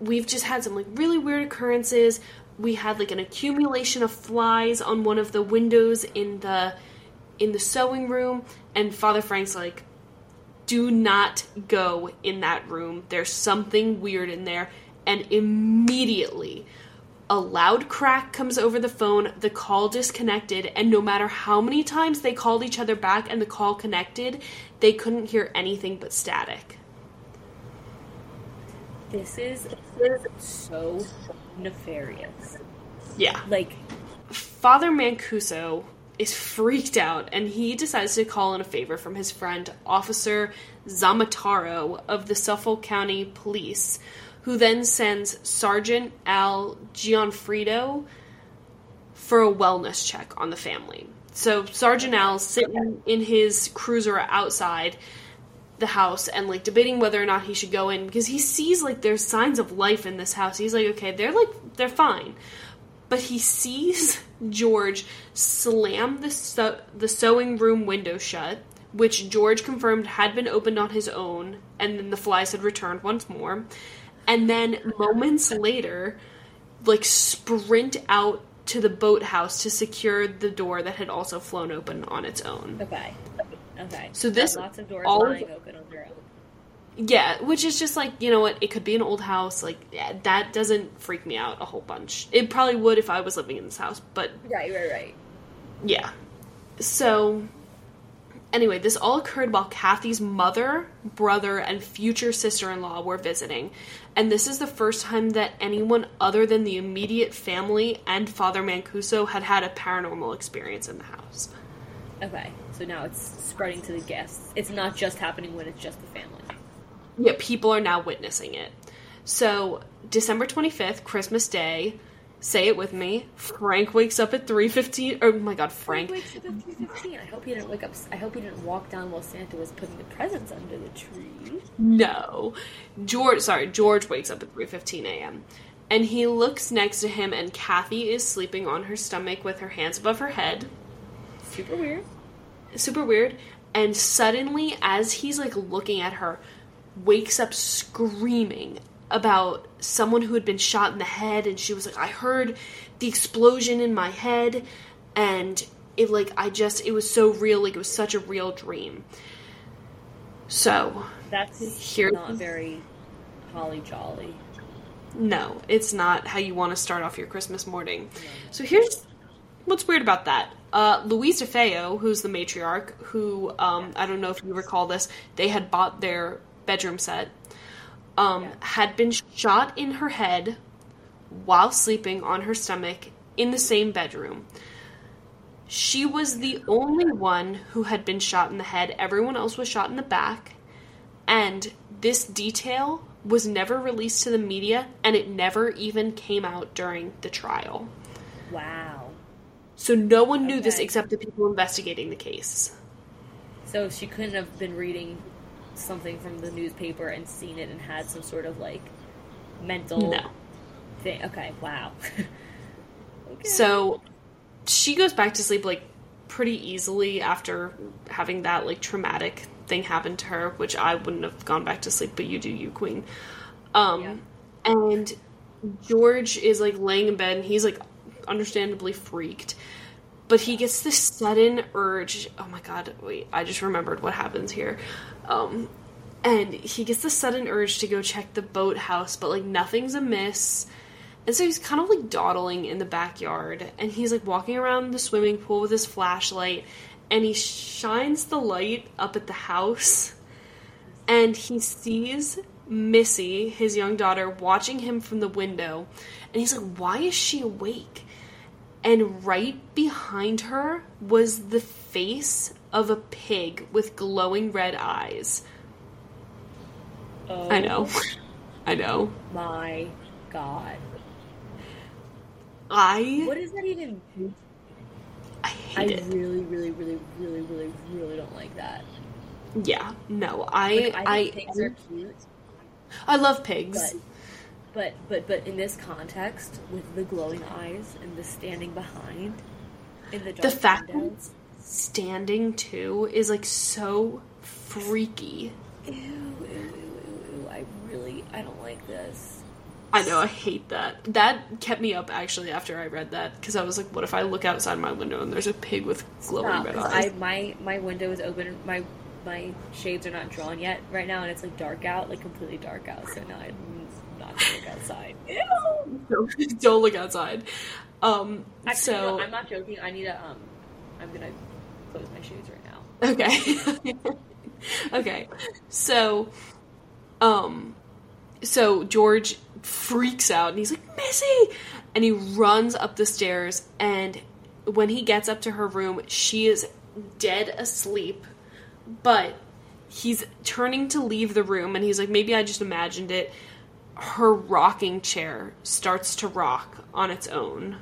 we've just had some like really weird occurrences. We had like an accumulation of flies on one of the windows in the in the sewing room, and Father Frank's like, "Do not go in that room. There's something weird in there." And immediately, a loud crack comes over the phone, the call disconnected, and no matter how many times they called each other back and the call connected, they couldn't hear anything but static. This is so nefarious. Yeah. Like, Father Mancuso is freaked out and he decides to call in a favor from his friend, Officer Zamataro of the Suffolk County Police, who then sends Sergeant Al Gionfriddo for a wellness check on the family. So Sergeant Al's sitting in his cruiser outside the house and like debating whether or not he should go in because he sees like there's signs of life in this house. He's like, okay, they're like they're fine but he sees George slammed the sew- the sewing room window shut, which George confirmed had been opened on his own, and then the flies had returned once more. And then moments later, like sprint out to the boathouse to secure the door that had also flown open on its own. okay. Okay. So this- lots of doors all of- open on their own. Yeah, which is just like, you know what, it could be an old house. Like, yeah, that doesn't freak me out a whole bunch. It probably would if I was living in this house, but Right, right, right. Yeah. So, anyway, this all occurred while Kathy's mother, brother, and future sister in law were visiting. And this is the first time that anyone other than the immediate family and Father Mancuso had had a paranormal experience in the house. Okay. So now it's spreading to the guests. It's not just happening when it's just the family. Yeah, people are now witnessing it. So, December 25th, Christmas Day, say it with me. Frank wakes up at 3:15. Oh my god, Frank. wakes up at 3:15. I hope he didn't wake up. I hope he didn't walk down while Santa was putting the presents under the tree. No. George, sorry, George wakes up at 3:15 a.m. And he looks next to him and Kathy is sleeping on her stomach with her hands above her head. Super weird. Super weird. And suddenly as he's like looking at her, wakes up screaming about someone who had been shot in the head and she was like I heard the explosion in my head and it like I just it was so real like it was such a real dream. So, That's Here- not very holly jolly. No, it's not how you want to start off your Christmas morning. So here's what's weird about that. Uh, Louise DeFeo, who's the matriarch, who um, I don't know if you recall this, they had bought their bedroom set, um, Yeah. had been shot in her head while sleeping on her stomach in the same bedroom. She was the only one who had been shot in the head. Everyone else was shot in the back. And this detail was never released to the media, and it never even came out during the trial. Wow. So no one knew this except the people investigating the case. So she couldn't have been reading something from the newspaper and seen it and had some sort of like mental No. thing. Okay, wow. okay. So she goes back to sleep like pretty easily after having that like traumatic thing happen to her, which I wouldn't have gone back to sleep, but you do, you queen. Um, Yeah. and George is like laying in bed and he's like understandably freaked. But he gets this sudden urge. Oh my god, wait, I just remembered what happens here. Um, and he gets the sudden urge to go check the boathouse, but like nothing's amiss. And so he's kind of like dawdling in the backyard, and he's like walking around the swimming pool with his flashlight, and he shines the light up at the house, and he sees Missy, his young daughter, watching him from the window, and he's like, Why is she awake? And right behind her was the face of a pig with glowing red eyes. Oh, I know. I know. My God. I What does that even mean? I I hate it. really, really, really, really, really, really don't like that. Yeah, no, I Like, I I think pigs are cute, I love pigs. but but but but in this context, with the glowing eyes and the standing behind in the dark the fact that windows, standing too is like so freaky. ew, ew, ew, ew, ew, I really I don't like this. I know, I hate that. That kept me up actually after I read that because I was like, what if I look outside my window and there's a pig with glowing Stop, red eyes? I my my window is open. My my shades are not drawn yet right now, and it's like dark out, like completely dark out. So now I'm look outside. Ew. Don't, look outside. Um, Actually, so no, I'm not joking. I need to um, I'm gonna close my shoes right now. Okay. okay. So, um, so George freaks out and he's like, Missy! And he runs up the stairs. And when he gets up to her room, she is dead asleep. But he's turning to leave the room and he's like, maybe I just imagined it. Her rocking chair starts to rock on its own.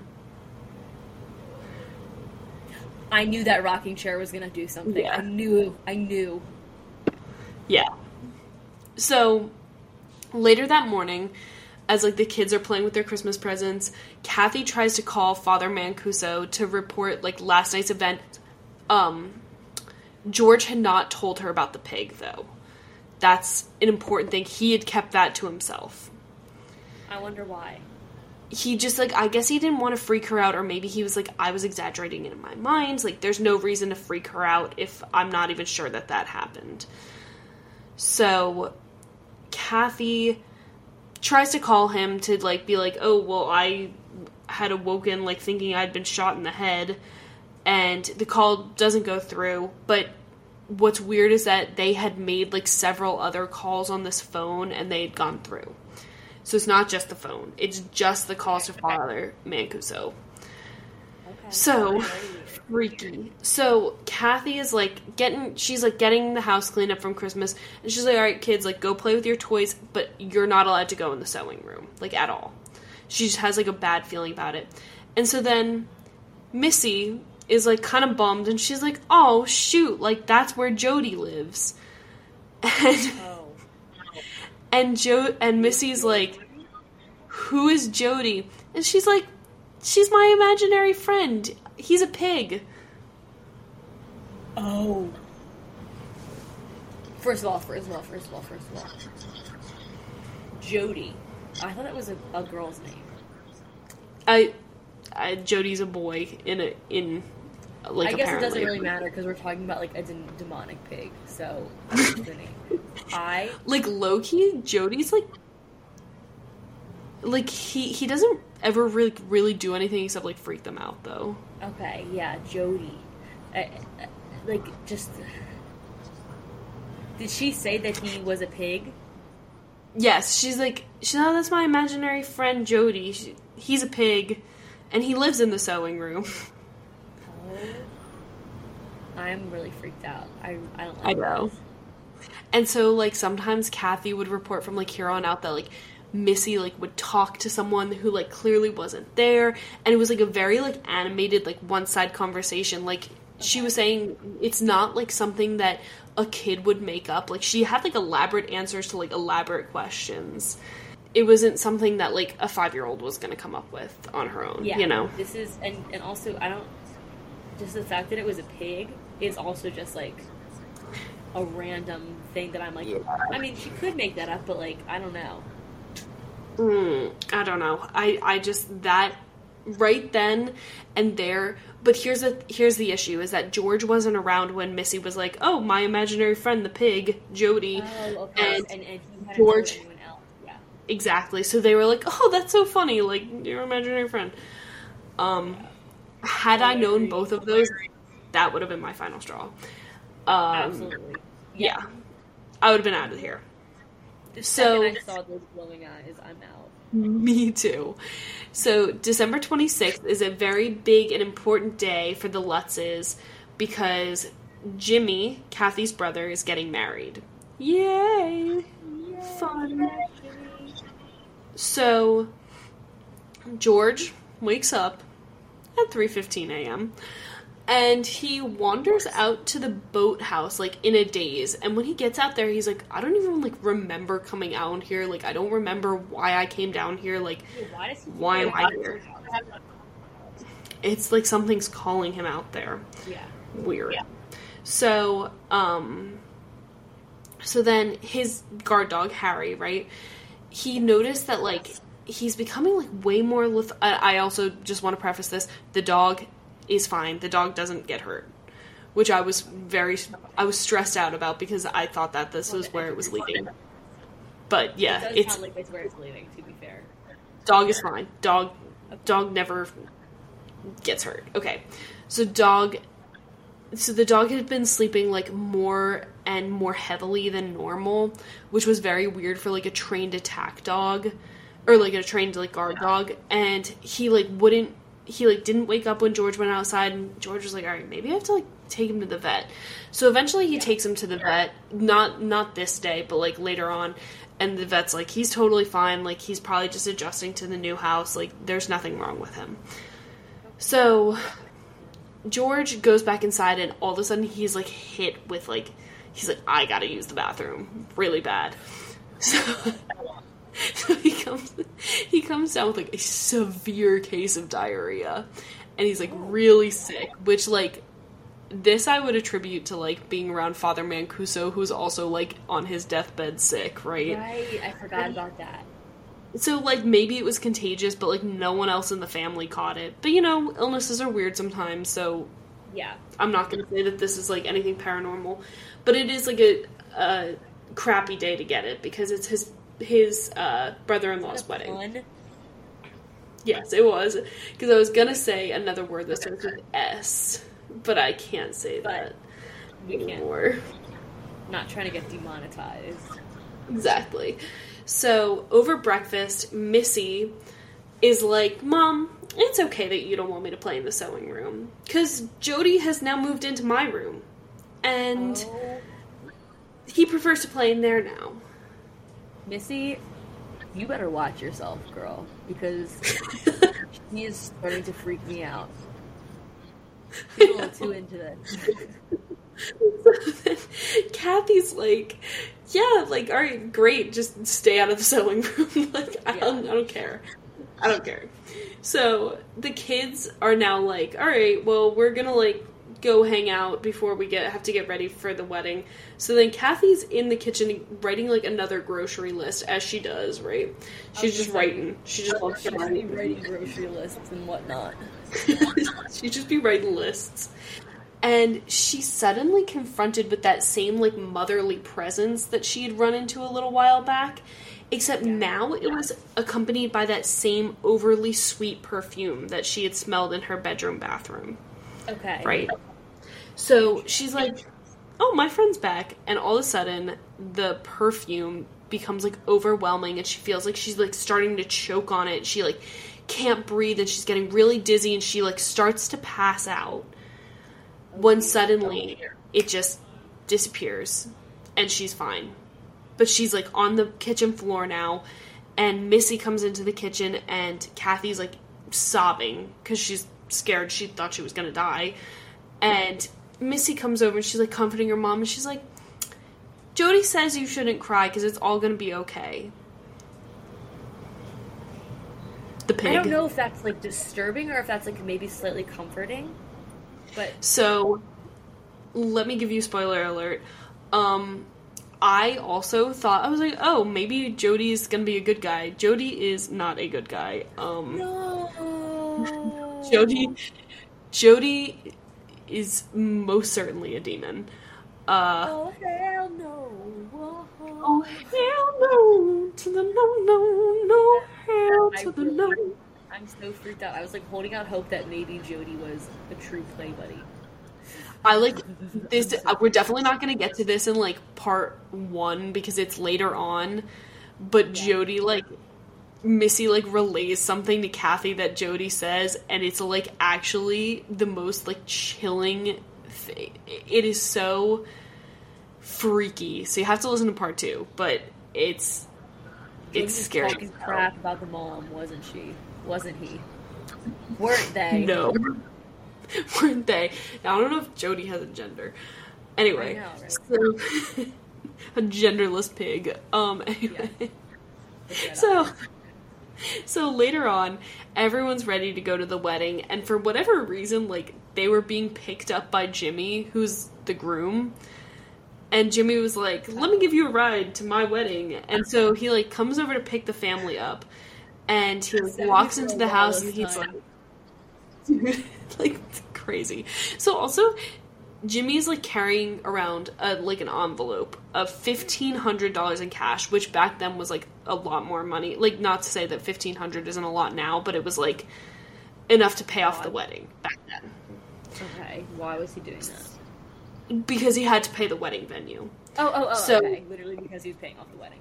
I knew that rocking chair was gonna do something. Yeah. I knew. I knew. Yeah. So later that morning, as like the kids are playing with their Christmas presents, Kathy tries to call Father Mancuso to report like last night's event. Um, George had not told her about the pig though. That's an important thing. He had kept that to himself. I wonder why. He just like I guess he didn't want to freak her out, or maybe he was like I was exaggerating it in my mind. Like there's no reason to freak her out if I'm not even sure that that happened. So Kathy tries to call him to like be like, "Oh, well, I had awoken like thinking I'd been shot in the head." And the call doesn't go through, but what's weird is that they had made like several other calls on this phone and they had gone through. So it's not just the phone. It's just the calls to Father Mancuso. Okay. So freaky. So Kathy is like getting she's like getting the house cleaned up from Christmas and she's like, Alright kids, like go play with your toys, but you're not allowed to go in the sewing room. Like at all. She just has like a bad feeling about it. And so then Missy is like kind of bummed and she's like, Oh shoot, like that's where Jody lives. And Oh. and Joe and Missy's like, "Who is Jody?" And she's like, "She's my imaginary friend. He's a pig." Oh. First of all, first of all, first of all, first of all. Jody. I thought that was a, a girl's name. I, I Jody's a boy in a in like I guess it doesn't really matter because we're talking about like a de- demonic pig. So that's the name. I Like Loki, Jody's like like he he doesn't ever really really do anything except like freak them out though. okay, yeah, Jody. I, I- like just. Did she say that he was a pig? Yes, she's like, she's oh, that's my imaginary friend Jody. She, he's a pig, and he lives in the sewing room. I'm really freaked out. I I don't. I know. this. And so like sometimes Kathy would report from like here on out that like Missy like would talk to someone who like clearly wasn't there and it was like a very like animated like one side conversation like she was saying it's not like something that a kid would make up like she had like elaborate answers to like elaborate questions it wasn't something that like a 5-year-old was going to come up with on her own Yeah, you know This is and and also I don't. Just the fact that it was a pig is also just like a random thing that I'm like. Yeah. I mean, she could make that up, but like I don't know. Mm, I don't know. I I just that right then and there. But here's the here's the issue: is that George wasn't around when Missy was like, "Oh, my imaginary friend, the pig, Jody," Oh, okay. And And, and, he George- else. Yeah. exactly. So they were like, "Oh, that's so funny! Like your imaginary friend." Um, had I known both of those, that would have been my final straw. Um, Absolutely. yeah, I would have been out of here. The So- I saw those glowing eyes, I'm out. Me too. So December 26th is a very big and important day for the Lutzes because Jimmy, Kathy's brother, is getting married. Yay! Fun. So George wakes up at 3:15 a.m. and he wanders out to the boathouse like in a daze. And when he gets out there, he's like, I don't even like remember coming out here. Like I don't remember why I came down here. Like why why am I here? It's like something's calling him out there. Yeah. Weird. So, um, so then his guard dog Harry, right? He noticed that like he's becoming like way more. Leth- I, I also just want to preface this: the dog is fine. The dog doesn't get hurt, which I was very I was stressed out about because I thought that this was where it was leading. But yeah, it it's sound like it's where it's leading, to be fair. Dog is fine. Dog dog never gets hurt. Okay. So dog so the dog had been sleeping like more and more heavily than normal, which was very weird for like a trained attack dog or like a trained like guard dog and he like wouldn't he like didn't wake up when George went outside and George was like, "All right, maybe I have to like take him to the vet." So eventually he takes him to the vet, not not this day, but like later on, and the vet's like, "He's totally fine. Like he's probably just adjusting to the new house. Like there's nothing wrong with him." So George goes back inside and all of a sudden he's like hit with like he's like I got to use the bathroom really bad. So, so he comes he comes down with like a severe case of diarrhea and he's like really sick, which like this I would attribute to like being around Father Mancuso who's also like on his deathbed sick, right? Right, I forgot about that. So like maybe it was contagious, but like no one else in the family caught it. But you know, illnesses are weird sometimes, so Yeah. I'm not going to say that this is like anything paranormal, but it is like a, a crappy day to get it because it's his his uh, brother-in-law's wedding. Fun. Yes, it was because I was gonna say another word that starts with S, but I can't say that We can't. anymore. Not trying to get demonetized. Exactly. So over breakfast, Missy is like, "Mom, it's okay that you don't want me to play in the sewing room because Jody has now moved into my room, and Oh, he prefers to play in there now." Missy, you better watch yourself, girl, because she is starting to freak me out. She's a little too into this. Kathy's like, yeah, like, all right, great, just stay out of the sewing room. like, I don't, I don't care. I don't care. So the kids are now like, all right, well, we're gonna like go hang out before we get have to get ready for the wedding. So then Kathy's in the kitchen writing like another grocery list as she does, right? She's just writing. She just loves to She's write. writing grocery lists and whatnot. She'd just be writing lists. And she's suddenly confronted with that same like motherly presence that she had run into a little while back, except now it was accompanied by that same overly sweet perfume that she had smelled in her bedroom bathroom, Okay. right? So she's like, "Oh, my friend's back." And all of a sudden, the perfume becomes like overwhelming and she feels like she's like starting to choke on it. She like can't breathe and she's getting really dizzy and she like starts to pass out when suddenly it just disappears and she's fine. But she's like on the kitchen floor now and Missy comes into the kitchen and Kathy's like sobbing cuz she's scared she thought she was to die. And Missy comes over and she's like comforting her mom and she's like Jody says you shouldn't cry cuz it's all going to be okay. The pig. I don't know if that's like disturbing or if that's like maybe slightly comforting. But So, let me give you spoiler alert. Um, I also thought I was like, oh, maybe Jody's gonna be a good guy. Jody is not a good guy. Um, No. Jody, Jody is most certainly a demon. Uh, Oh hell no. Whoa. oh hell no to the no no no hell I to the no. I'm so freaked out. I was like holding out hope that maybe Jody was a true play buddy. I like this. uh, We're definitely not going to get to this in like part one because it's later on. But Jody, like, Missy, like, relays something to Kathy that Jody says, and it's like actually the most like chilling thing. It is so freaky. So you have to listen to part two, but it's it's was scary. Talking crap about the mom, wasn't she? Wasn't he? Weren't they? No. Weren't they? Now, I don't know if Jody has a gender. Anyway, know, right? so a genderless pig. Um. Anyway, that so. So later on, everyone's ready to go to the wedding, and for whatever reason, like they were being picked up by Jimmy, who's the groom. And Jimmy was like, "Let me give you a ride to my wedding." And so he like comes over to pick the family up, and he like, walks into the house, and he's time. like, like crazy. So also, Jimmy's like carrying around a, like an envelope of fifteen hundred dollars in cash, which back then was like a lot more money. Like not to say that fifteen hundred isn't a lot now, but it was like enough to pay off the wedding back then Okay, why was he doing that? because he had to pay the wedding venue. Oh, oh, oh, So- okay. Literally because he was paying off the wedding.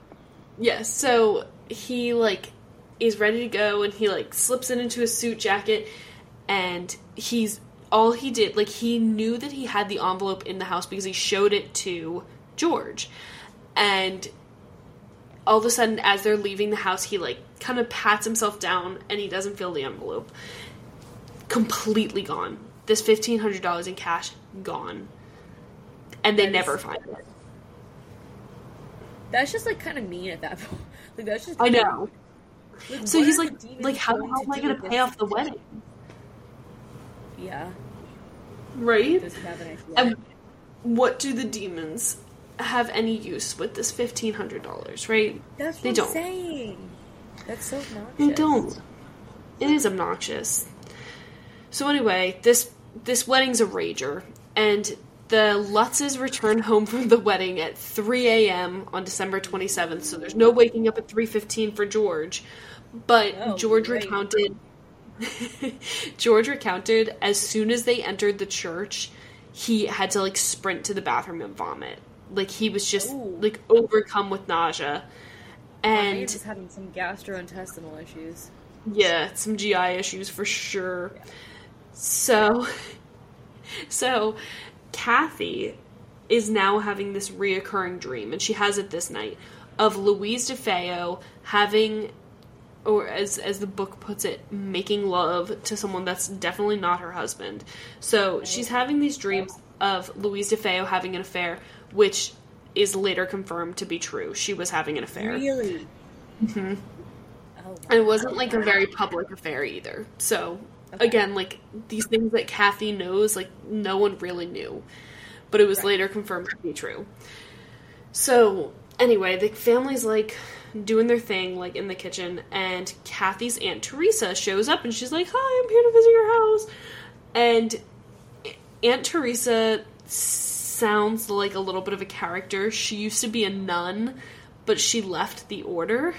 Yes, so he like is ready to go and he like slips it into a suit jacket and he's all he did like he knew that he had the envelope in the house because he showed it to George. And all of a sudden as they're leaving the house he like kind of pats himself down and he doesn't feel the envelope. Completely gone. This $1500 in cash gone. And they never find it. That's just like kind of mean at that point. Like that's just. I know. Like, So he's like, like, how the going hell am I gonna pay off the wedding? Yeah. Right? Does he have an idea? And what do the demons have any use with this fifteen hundred dollars? Right? That's they I'm don't. saying. That's so obnoxious. They don't. It is obnoxious. So anyway, this this wedding's a rager, and the Lutzes return home from the wedding at 3 a.m. on December 27th. So there's no waking up at 3:15 for George, but Oh, George recounted. George recounted as soon as they entered the church, he had to like sprint to the bathroom and vomit. Like he was just Ooh. like overcome with nausea. And man is having some gastrointestinal issues. yeah, some GI issues for sure. So, so Kathy is now having this reoccurring dream, and she has it this night of Louise DeFeo having, or as as the book puts it, making love to someone that's definitely not her husband. So she's having these dreams of Louise DeFeo having an affair, which is later confirmed to be true. She was having an affair. Really? Mhm. Oh, And it wasn't like a very public affair either. So Okay. again, like these things that Kathy knows, like no one really knew, but it was Right. later confirmed to be true. So anyway, the family's like doing their thing, like in the kitchen, and Kathy's aunt Teresa shows up, and she's like, "Hi, I'm here to visit your house," and Aunt Teresa sounds like a little bit of a character. She used to be a nun, but she left the order.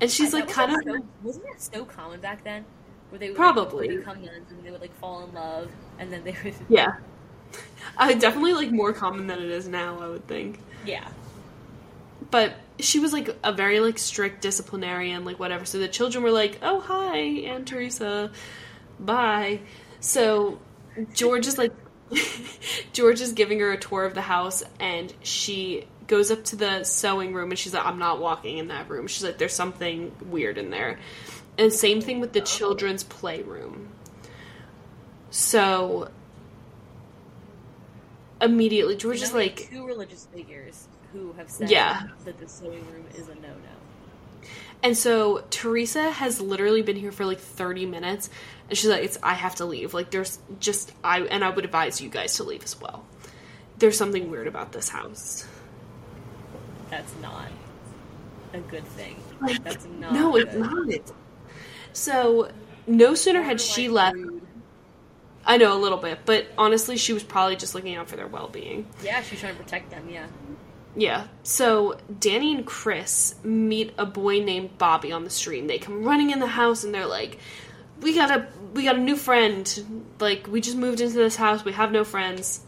And she's I- like kind of so, wasn't that so common back then? Where they would Probably. like, become nuns and they would like fall in love and then they would Yeah. I definitely like more common than it is now, I would think. yeah. But she was like a very like strict disciplinarian, like whatever. So the children were like, "Oh, hi, Aunt Teresa. Bye." So George is like George is giving her a tour of the house and she goes up to the sewing room and she's like, I'm not walking in that room. She's like, there's something weird in there. And same thing with the children's playroom. So immediately George is now we have like two religious figures who have said Yeah. that the sewing room is a no no. And so Teresa has literally been here for like 30 minutes and she's like it's I have to leave. Like there's just I and I would advise you guys to leave as well. There's something weird about this house. that's not a good thing. Like, That's not. no, it's not. So no sooner had she like, left. I know a little bit, but honestly, she was probably just looking out for their well-being. Yeah, she's trying to protect them. Yeah. Yeah. So Danny and Chris meet a boy named Bobby on the street. And they come running in the house and they're like, "We got a we got a new friend. Like we just moved into this house. We have no friends.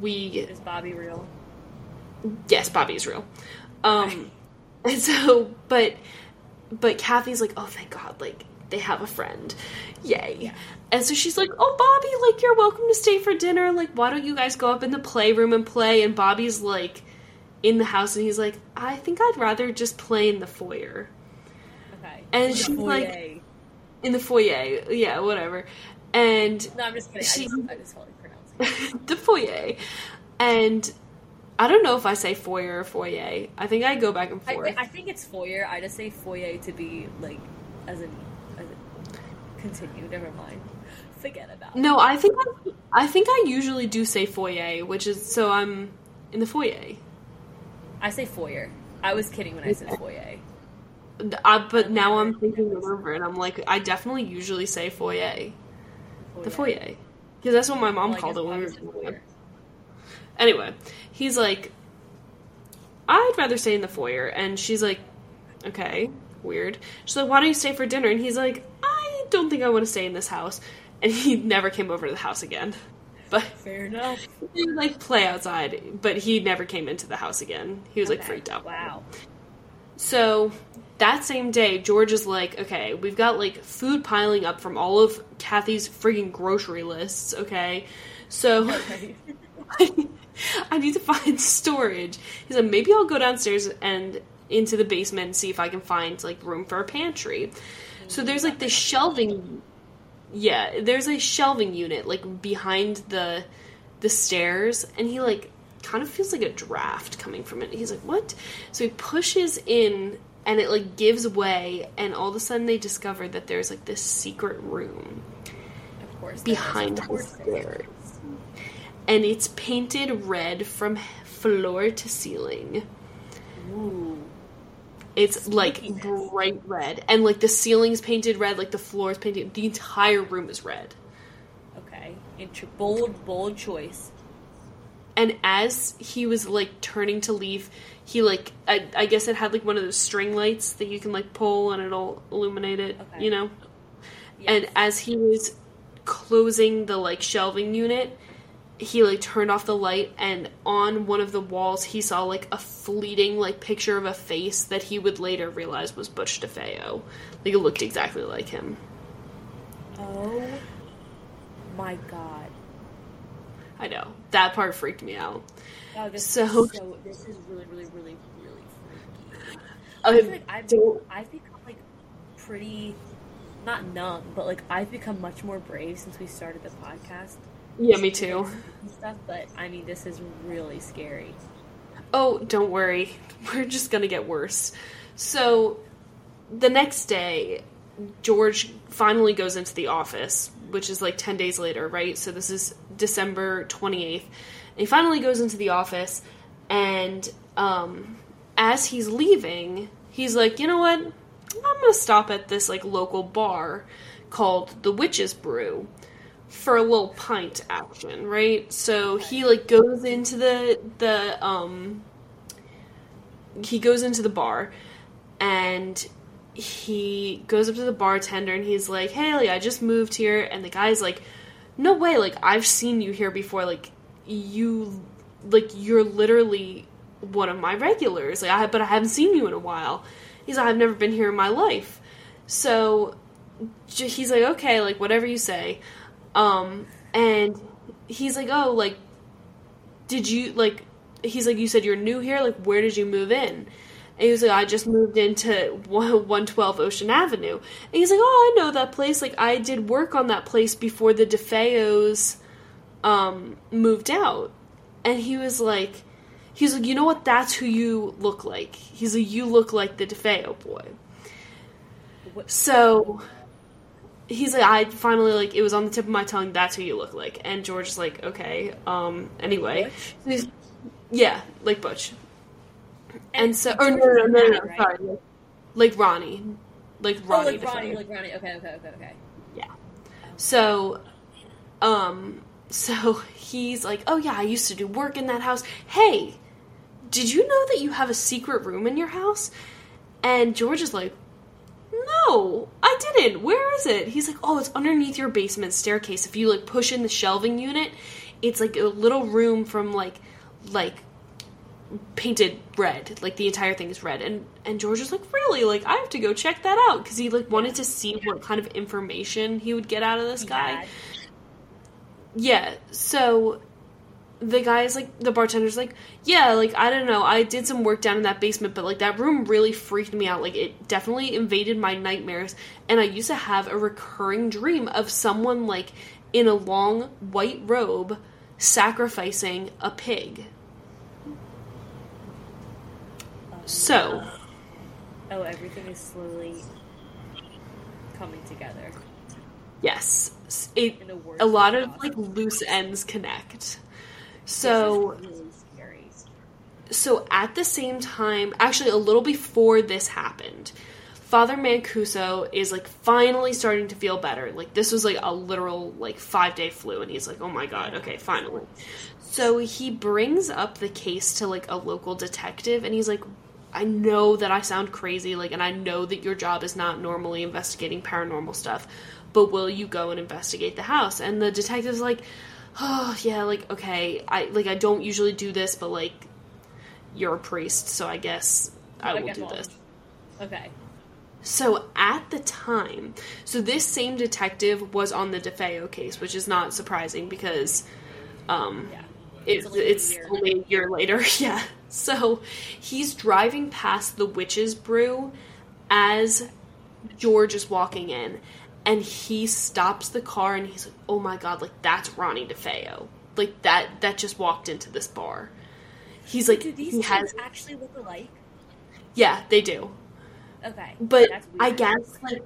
We Is Bobby real? yes, Bobby's real." Um, and so, but but Kathy's like, "Oh, thank God! Like they have a friend, yay!" And so she's like, "Oh, Bobby, like you're welcome to stay for dinner. Like why don't you guys go up in the playroom and play?" And Bobby's like in the house and he's like, I think I'd rather just play in the foyer. Okay. And she's like-. In the foyer, yeah, whatever. And No, I'm just kidding. she- I just, I just the foyer. And I don't know if I say foyer or foyer. I think I go back and I, forth. I think it's foyer. I just say foyer to be like, as a as continue. Never mind. Forget about. it. no, I think I, I think I usually do say foyer, which is so I'm in the foyer. I say foyer. I was kidding when I said foyer. I, but now I'm thinking it over, and I'm like, I definitely usually say foyer, the foyer, because that's what my mom Well, called it when we were growing Anyway, he's like, I'd rather stay in the foyer. And she's like, okay, weird. She's like, why don't you stay for dinner? And he's like, I don't think I want to stay in this house. And he never came over to the house again. But Fair enough. he would like play outside, but he never came into the house again. He was like freaked out. Wow. So that same day, George is like, okay, we've got like food piling up from all of Kathy's frigging grocery lists, okay? So Okay. I need to find storage. He said, maybe I'll go downstairs and into the basement and see if I can find like room for a pantry. So there's like this shelving yeah, there's a shelving unit like behind the the stairs and he like kind of feels like a draft coming from it. He's like, "What?" So he pushes in and it like gives way and all of a sudden they discover that there's like this secret room Of course. behind the course there is. stairs. And it's painted red from floor to ceiling. Ooh. It's like bright red. And like the ceiling's painted red, like the floor is painted the entire room is red. Okay. Int- bold, bold choice. And as he was like turning to leave, he like I, I guess it had like one of those string lights that you can like pull and it'll illuminate it, Okay. you know? Yes. And as he was closing the like shelving unit, he like turned off the light and on one of the walls he saw like a fleeting like picture of a face that he would later realize was Butch DeFeo. Like it looked exactly like him. oh my god. I know. That part freaked me out. Wow, this So- is so this is really, really, really, really freaky. I I feel like I've, I've become like pretty not numb, but like I've become much more brave since we started the podcast. Yeah, me too. Stuff, but I mean this is really scary. Oh, don't worry. We're just gonna get worse. So, the next day, George finally goes into the office, which is like 10 days later, right? So, this is December 28th. And he finally goes into the office, and um, as he's leaving, he's like, you know what? I'm gonna stop at this like local bar called the Witch's Brew for a little pint action, right? So he like goes into the the um he goes into the bar and he goes up to the bartender and he's like, "Hey, like, I just moved here." And the guy's like, "No way, like I've seen you here before. Like you like you're literally one of my regulars. Like I but I haven't seen you in a while." He's like, "I've never been here in my life." So j- he's like, "Okay, like whatever you say." Um and he's like, "Oh, like did you like he's like you said you're new here like where did you move in and he was like i just moved into 112 ocean avenue and he's like oh i know that place like i did work on that place before the defeos um moved out. And he was like he's like you know what? That's who you look like. He's like you look like the defeo boy. What- so he's like i finally like it was on the tip of my tongue that's who you look like. And george is like okay um anyway. Yeah like butch. And, so, or no, no, no, no, no, Right. sorry, like, like Ronnie, like Oh, Ronnie, like Ronnie, like Ronnie. Okay, okay, okay, okay. Yeah. So, um, so he's like, "Oh yeah, I used to do work in that house. Hey, did you know that you have a secret room in your house?" And George is like, "No, I didn't. Where is it?" He's like, "Oh, it's underneath your basement staircase. If you like push in the shelving unit, it's like a little room from like like painted red like the entire thing is red and and george is like really like i have to go check that out because he like wanted to see what kind of information he would get out of this guy. Yeah so the guy's like the bartender's like yeah like i don't know i did some work down in that basement but like that room really freaked me out. Like it definitely invaded my nightmares and i used to have a recurring dream of someone like in a long white robe sacrificing a pig. So Oh, everything is slowly coming together. yes it a lot of like loose ends connect so is really scary. so at the same time, actually a little before this happened, Father Mancuso is like finally starting to feel better. Like this was like a literal like five day flu, and he's like, oh my god, okay, finally. So he brings up the case to like a local detective, and he's like, I know that I sound crazy, like, and I know that your job is not normally investigating paranormal stuff, but will you go and investigate the house? And the detective's like, oh yeah, like okay, I like I don't usually do this, but like you're a priest, so I guess I will do this. Okay. So at the time, so this same detective was on the DeFeo case, which is not surprising because um, Yeah. it's, only been a it's only a year later. Yeah. So he's driving past the Witch's Brew as George is walking in, and he stops the car and he's like, "Oh my god! Like that's Ronnie DeFeo. Like that that just walked into this bar." He's like, Do these he has, actually look alike? yeah, they do. Okay. But I guess like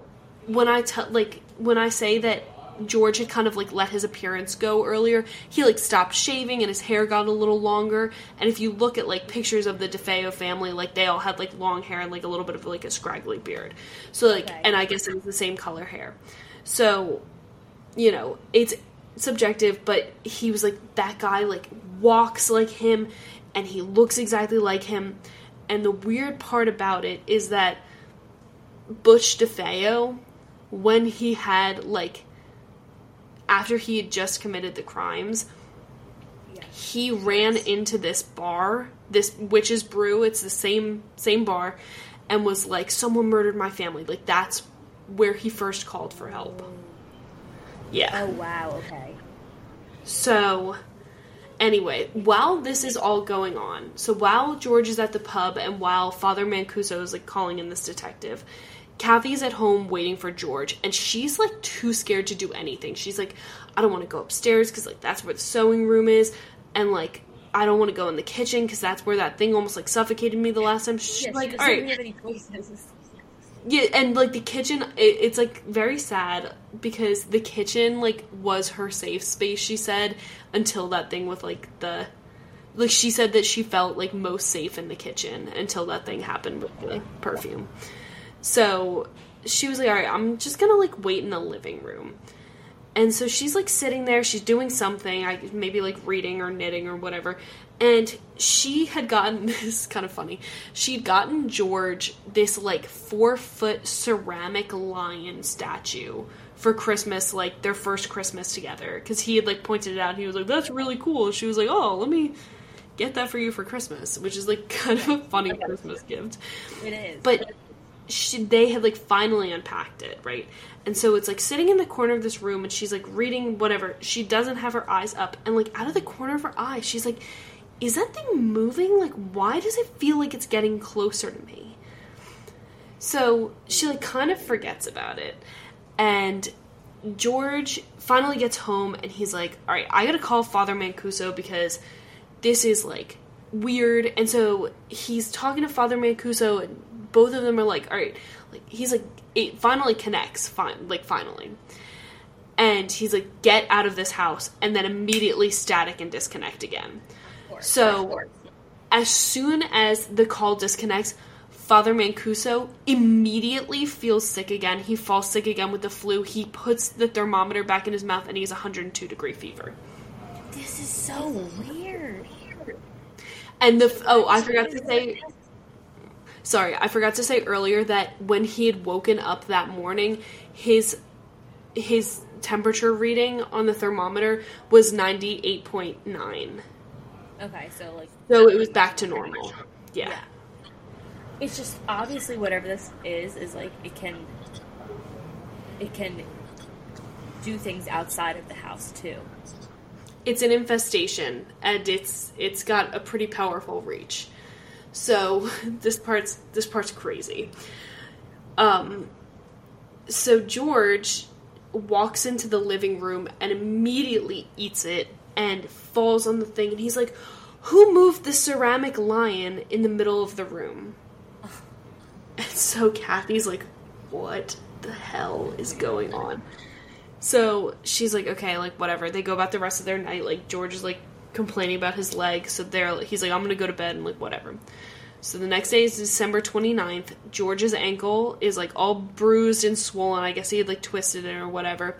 when I tell like when I say that George had kind of like let his appearance go earlier, he like stopped shaving and his hair got a little longer. And if you look at like pictures of the DeFeo family, like they all had like long hair and like a little bit of like a scraggly beard. So like, Okay. and I guess it was the same color hair. So you know, it's subjective, but he was like that guy like walks like him and he looks exactly like him. And the weird part about it is that Butch DeFeo, when he had like after he had just committed the crimes, Yeah. he ran into this bar, this witch's brew, it's the same same bar, and was like, Someone murdered my family. Like that's where he first called for help. Mm. Yeah. Oh wow. Okay. So, anyway, while this is all going on, so while George is at the pub and while Father Mancuso is like calling in this detective, Kathy's at home waiting for George, and she's like too scared to do anything. She's like, I don't want to go upstairs because like that's where the sewing room is, and like I don't want to go in the kitchen because that's where that thing almost like suffocated me the last time. She's Yeah, like, she all doesn't have any choices. yeah, and like the kitchen, it, it's like very sad because the kitchen like was her safe space. She said until that thing with like the, like she said that she felt like most safe in the kitchen until that thing happened with the perfume. So she was like, all right, I'm just gonna like wait in the living room. And so she's like sitting there, she's doing something, I maybe like reading or knitting or whatever. And she had gotten this kind of funny. She'd gotten George this like four foot ceramic lion statue for Christmas, like their first Christmas together. Because he had like pointed it out. And he was like, "That's really cool." And she was like, "Oh, let me get that for you for Christmas," which is like kind of a funny Christmas gift It is. but she, they had like finally unpacked it right? And so it's like sitting in the corner of this room and she's like reading whatever. She doesn't have her eyes up and like out of the corner of her eye she's like is that thing moving? Like why does it feel like it's getting closer to me? So she like kind of forgets about it. And george finally gets home and he's like all right i gotta call father mancuso because this is like weird. And so he's talking to father mancuso and both of them are like all right like he's like it finally connects fine like finally and he's like get out of this house and then immediately static and disconnect again course, so- as soon as the call disconnects, Father Mancuso immediately feels sick again. He falls sick again with the flu. He puts the thermometer back in his mouth and he has 102 degree fever. This is so weird. And the oh, I forgot to say Sorry, I forgot to say earlier that when he had woken up that morning, his his temperature reading on the thermometer was 98.9. Okay, so like So it was back to normal. Yeah. Yeah. it's just obviously whatever this is is like it can it can do things outside of the house too. It's an infestation and it's it's got a pretty powerful reach. So this part's this part's crazy. Um so George walks into the living room and immediately eats it and falls on the thing and he's like who moved the ceramic lion in the middle of the room? And so kathy's like what the hell is going on? So she's like okay like whatever. They go about the rest of their night like george is like complaining about his leg so they're he's like i'm gonna go to bed and like whatever so the next day is December 29th. George's ankle is like all bruised and swollen. I guess he had like twisted it or whatever.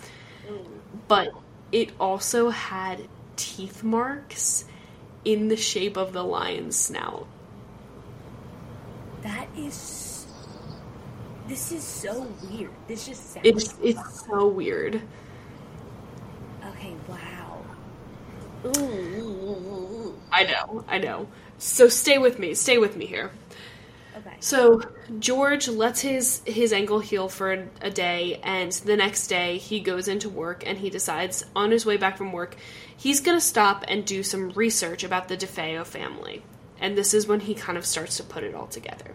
But it also had teeth marks in the shape of the lion's snout. That is this is so weird. This just sounds It's it's so weird. okay. Wow. Ooh. I know, I know. So stay with me. Stay with me here. Okay. So George lets his his ankle heal for a, a day, and the next day he goes into work and he decides on his way back from work he's gonna stop and do some research about the DeFeo family. And this is when he kind of starts to put it all together.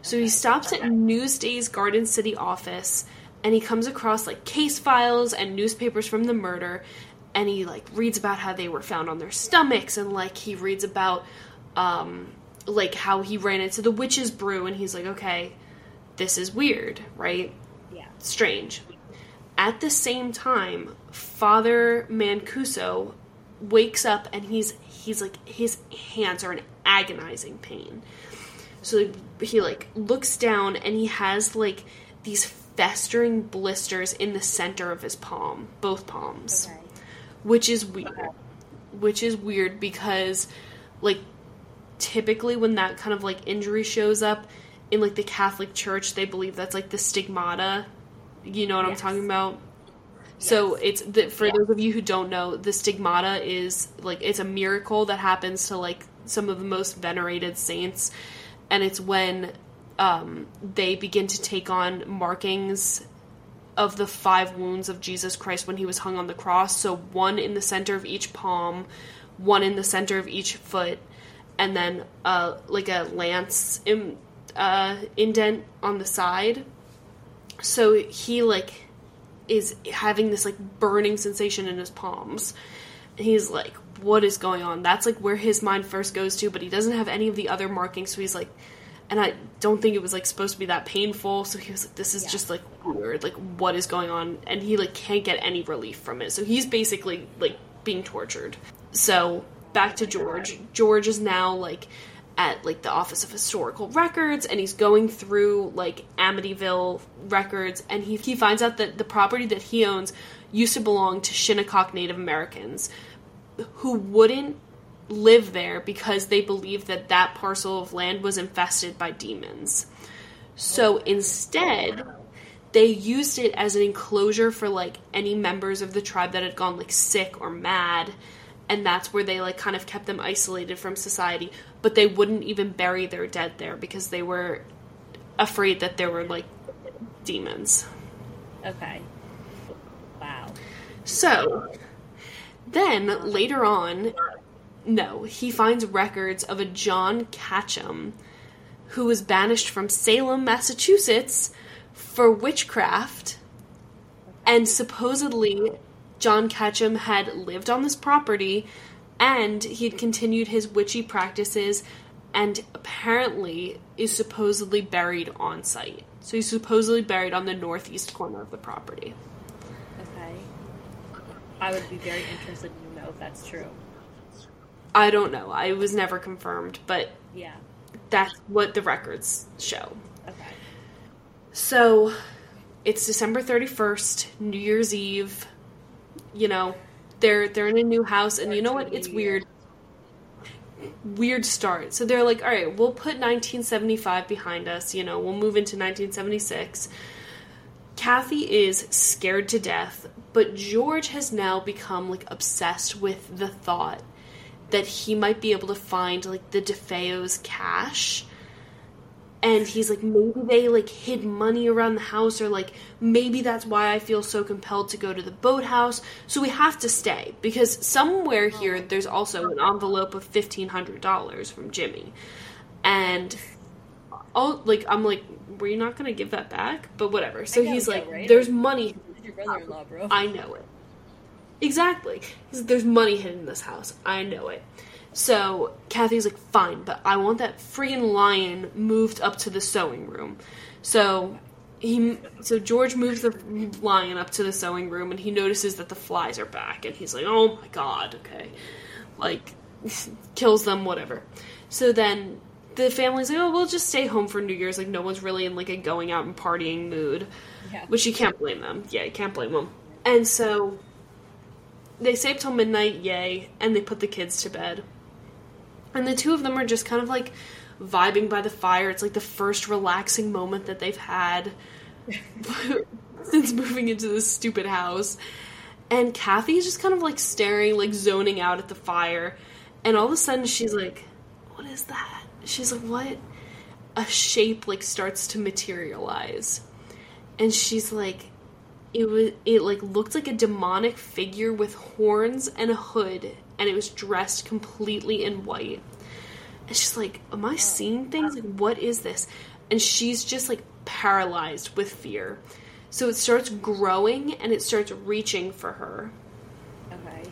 So he stops at Newsday's Garden City office and he comes across like case files and newspapers from the murder and he like reads about how they were found on their stomachs and like he reads about um like how he ran into the witch's brew and he's like okay this is weird right Yeah. strange at the same time father mancuso wakes up and he's he's like his hands are in agonizing pain so he like looks down and he has like these festering blisters in the center of his palm both palms Okay. Which is weird which is weird because like typically when that kind of like injury shows up in like the catholic church they believe that's like the stigmata. You know what i'm talking about? So it's the, for Yeah. those of you who don't know the stigmata is like it's a miracle that happens to like some of the most venerated saints. And it's when um, they begin to take on markings of the five wounds of Jesus Christ when he was hung on the cross. So one in the center of each palm, one in the center of each foot, and then uh, like a lance in, uh, indent on the side. So he like is having this like burning sensation in his palms. He's like, what is going on? That's like where his mind first goes to, but he doesn't have any of the other markings, so he's like and I don't think it was like supposed to be that painful, so he was like, This is Yeah. just like weird, like what is going on? And he like can't get any relief from it. So he's basically like being tortured. So back to George. George is now like at like the Office of Historical Records and he's going through like Amityville records and he, he finds out that the property that he owns used to belong to Shinnecock Native Americans who wouldn't live there because they believed that that parcel of land was infested by demons. So instead, they used it as an enclosure for like any members of the tribe that had gone like sick or mad and that's where they like kind of kept them isolated from society but they wouldn't even bury their dead there because they were afraid that there were like demons Okay. Wow. so then later on no he finds records of a john Ketchum who was banished from salem massachusetts for witchcraft and supposedly John Ketchum had lived on this property and he had continued his witchy practices and apparently is supposedly buried on site. So he's supposedly buried on the northeast corner of the property. Okay. I would be very interested to know if that's true. I don't know. I was never confirmed, but Yeah. that's what the records show. Okay. So it's December 31st, New Year's Eve. You know, they're they're in a new house and you know what? It's weird. Weird start. So they're like, "All right, we'll put 1975 behind us, you know, we'll move into 1976." Kathy is scared to death, but George has now become like obsessed with the thought that he might be able to find like the DeFeo's cash and he's like maybe they like hid money around the house or like maybe that's why i feel so compelled to go to the boathouse so we have to stay because somewhere here there's also an envelope of $1500 from jimmy and oh like i'm like were you not gonna give that back but whatever so he's like right? there's money Your brother-in-law, bro. I know it. Exactly. Like, There's money hidden in this house. I know it. So Kathy's like, fine, but I want that freaking lion moved up to the sewing room. So he, so George moves the lion up to the sewing room, and he notices that the flies are back, and he's like, oh my god, okay, like kills them, whatever. So then the family's like, oh, we'll just stay home for New Year's. Like no one's really in like a going out and partying mood. Yeah. Which you can't blame them. Yeah, you can't blame them. And so they stay till midnight, yay, and they put the kids to bed. And the two of them are just kind of like vibing by the fire. It's like the first relaxing moment that they've had since moving into this stupid house. And Kathy's just kind of like staring, like zoning out at the fire. And all of a sudden she's like, What is that? She's like, What? A shape like starts to materialize. And she's like, it was it like looked like a demonic figure with horns and a hood and it was dressed completely in white. And she's like am i seeing things? Like what is this? And she's just like paralyzed with fear. So it starts growing and it starts reaching for her. Okay.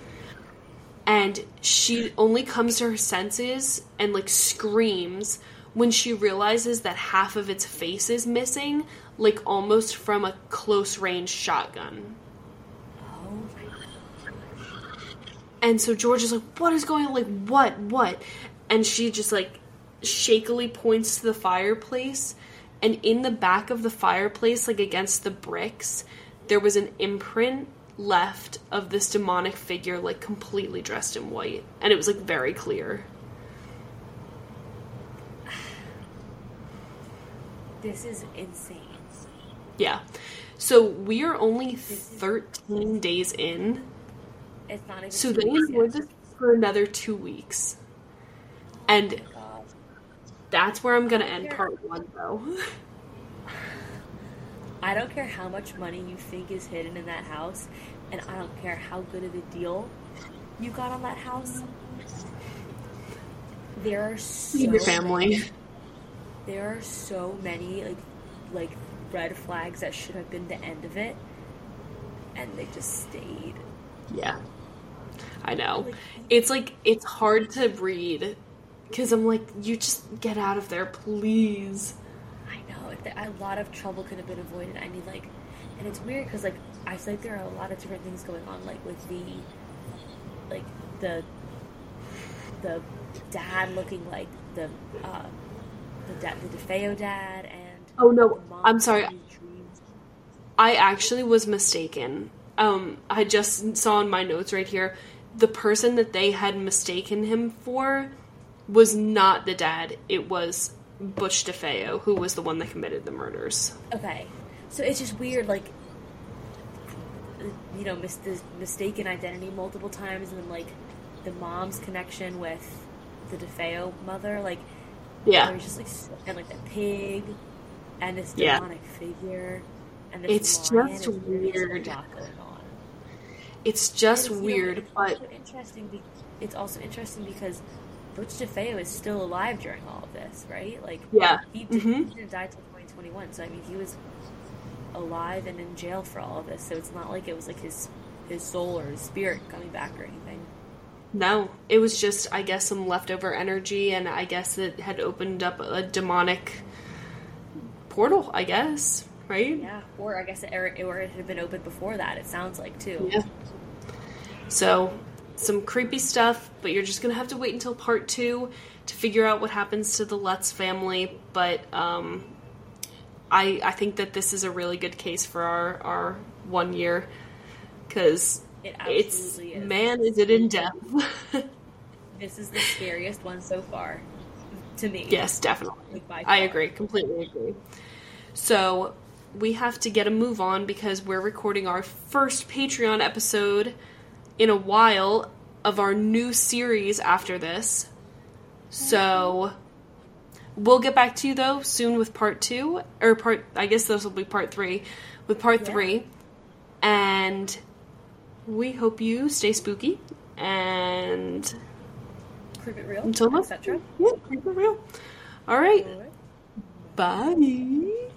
and she only comes to her senses and like screams when she realizes that half of its face is missing like almost from a close range shotgun And so George is like, "What is going on? Like, what? What?" And she just like shakily points to the fireplace, and in the back of the fireplace, like against the bricks, there was an imprint left of this demonic figure, like completely dressed in white, and it was like very clear. This is insane. Yeah. So we are only 13 days in, It's not even so they endured this for another two weeks. And oh God. that's where I'm gonna end part one, though. I don't care how much money you think is hidden in that house, and I don't care how good of a deal you got on that house. There are so your family. there are so many like like red flags that should have been the end of it, and they just stayed. Yeah. I know. It's like it's hard to read cuz I'm like you just get out of there, please. I know a lot of trouble could have been avoided. I mean, like, and it's weird because like I feel like there are a lot of different things going on, like with the like the the dad looking like the uh, the dad, the DeFeo dad, and Oh, no, I'm sorry. I actually was mistaken. Um I just saw in my notes right here the person that they had mistaken him for was not the dad. It was Butch DeFeo, who was the one that committed the murders. Okay, so it's just weird, like you know, mis- mistaken identity multiple times, and then like the mom's connection with the DeFeo mother, like Yeah. just like and like the pig and this Yeah. demonic figure and It's just and there's just a weird. lot going on. It's just it's, you know, weird, it's but also interesting. Be- it's also interesting because Butch DeFeo is still alive during all of this, right? Like, Yeah. he, did, Mhm. he didn't die till 2021. So I mean, he was alive and in jail for all of this. So it's not like it was like his his soul or his spirit coming back or anything. No, it was just, I guess, some leftover energy, and I guess it had opened up a demonic portal, I guess, right? Yeah, or I guess it, or, it had been opened before that. It sounds like too. Yeah. So, some creepy stuff, but you're just gonna have to wait until part two to figure out what happens to the Lutz family. But um, I I think that this is a really good case for our our one year because It it's is. man is it in depth. This is the scariest one so far, to me. yes, definitely. Like, I agree, completely agree. So we have to get a move on because we're recording our first Patreon episode in a while of our new series after this. So we'll get back to you though soon with part two or part. I guess this will be part three with part Yeah. three, and we hope you stay spooky and Prove it real, until next etc. Yeah, keep it real. All right. Bye.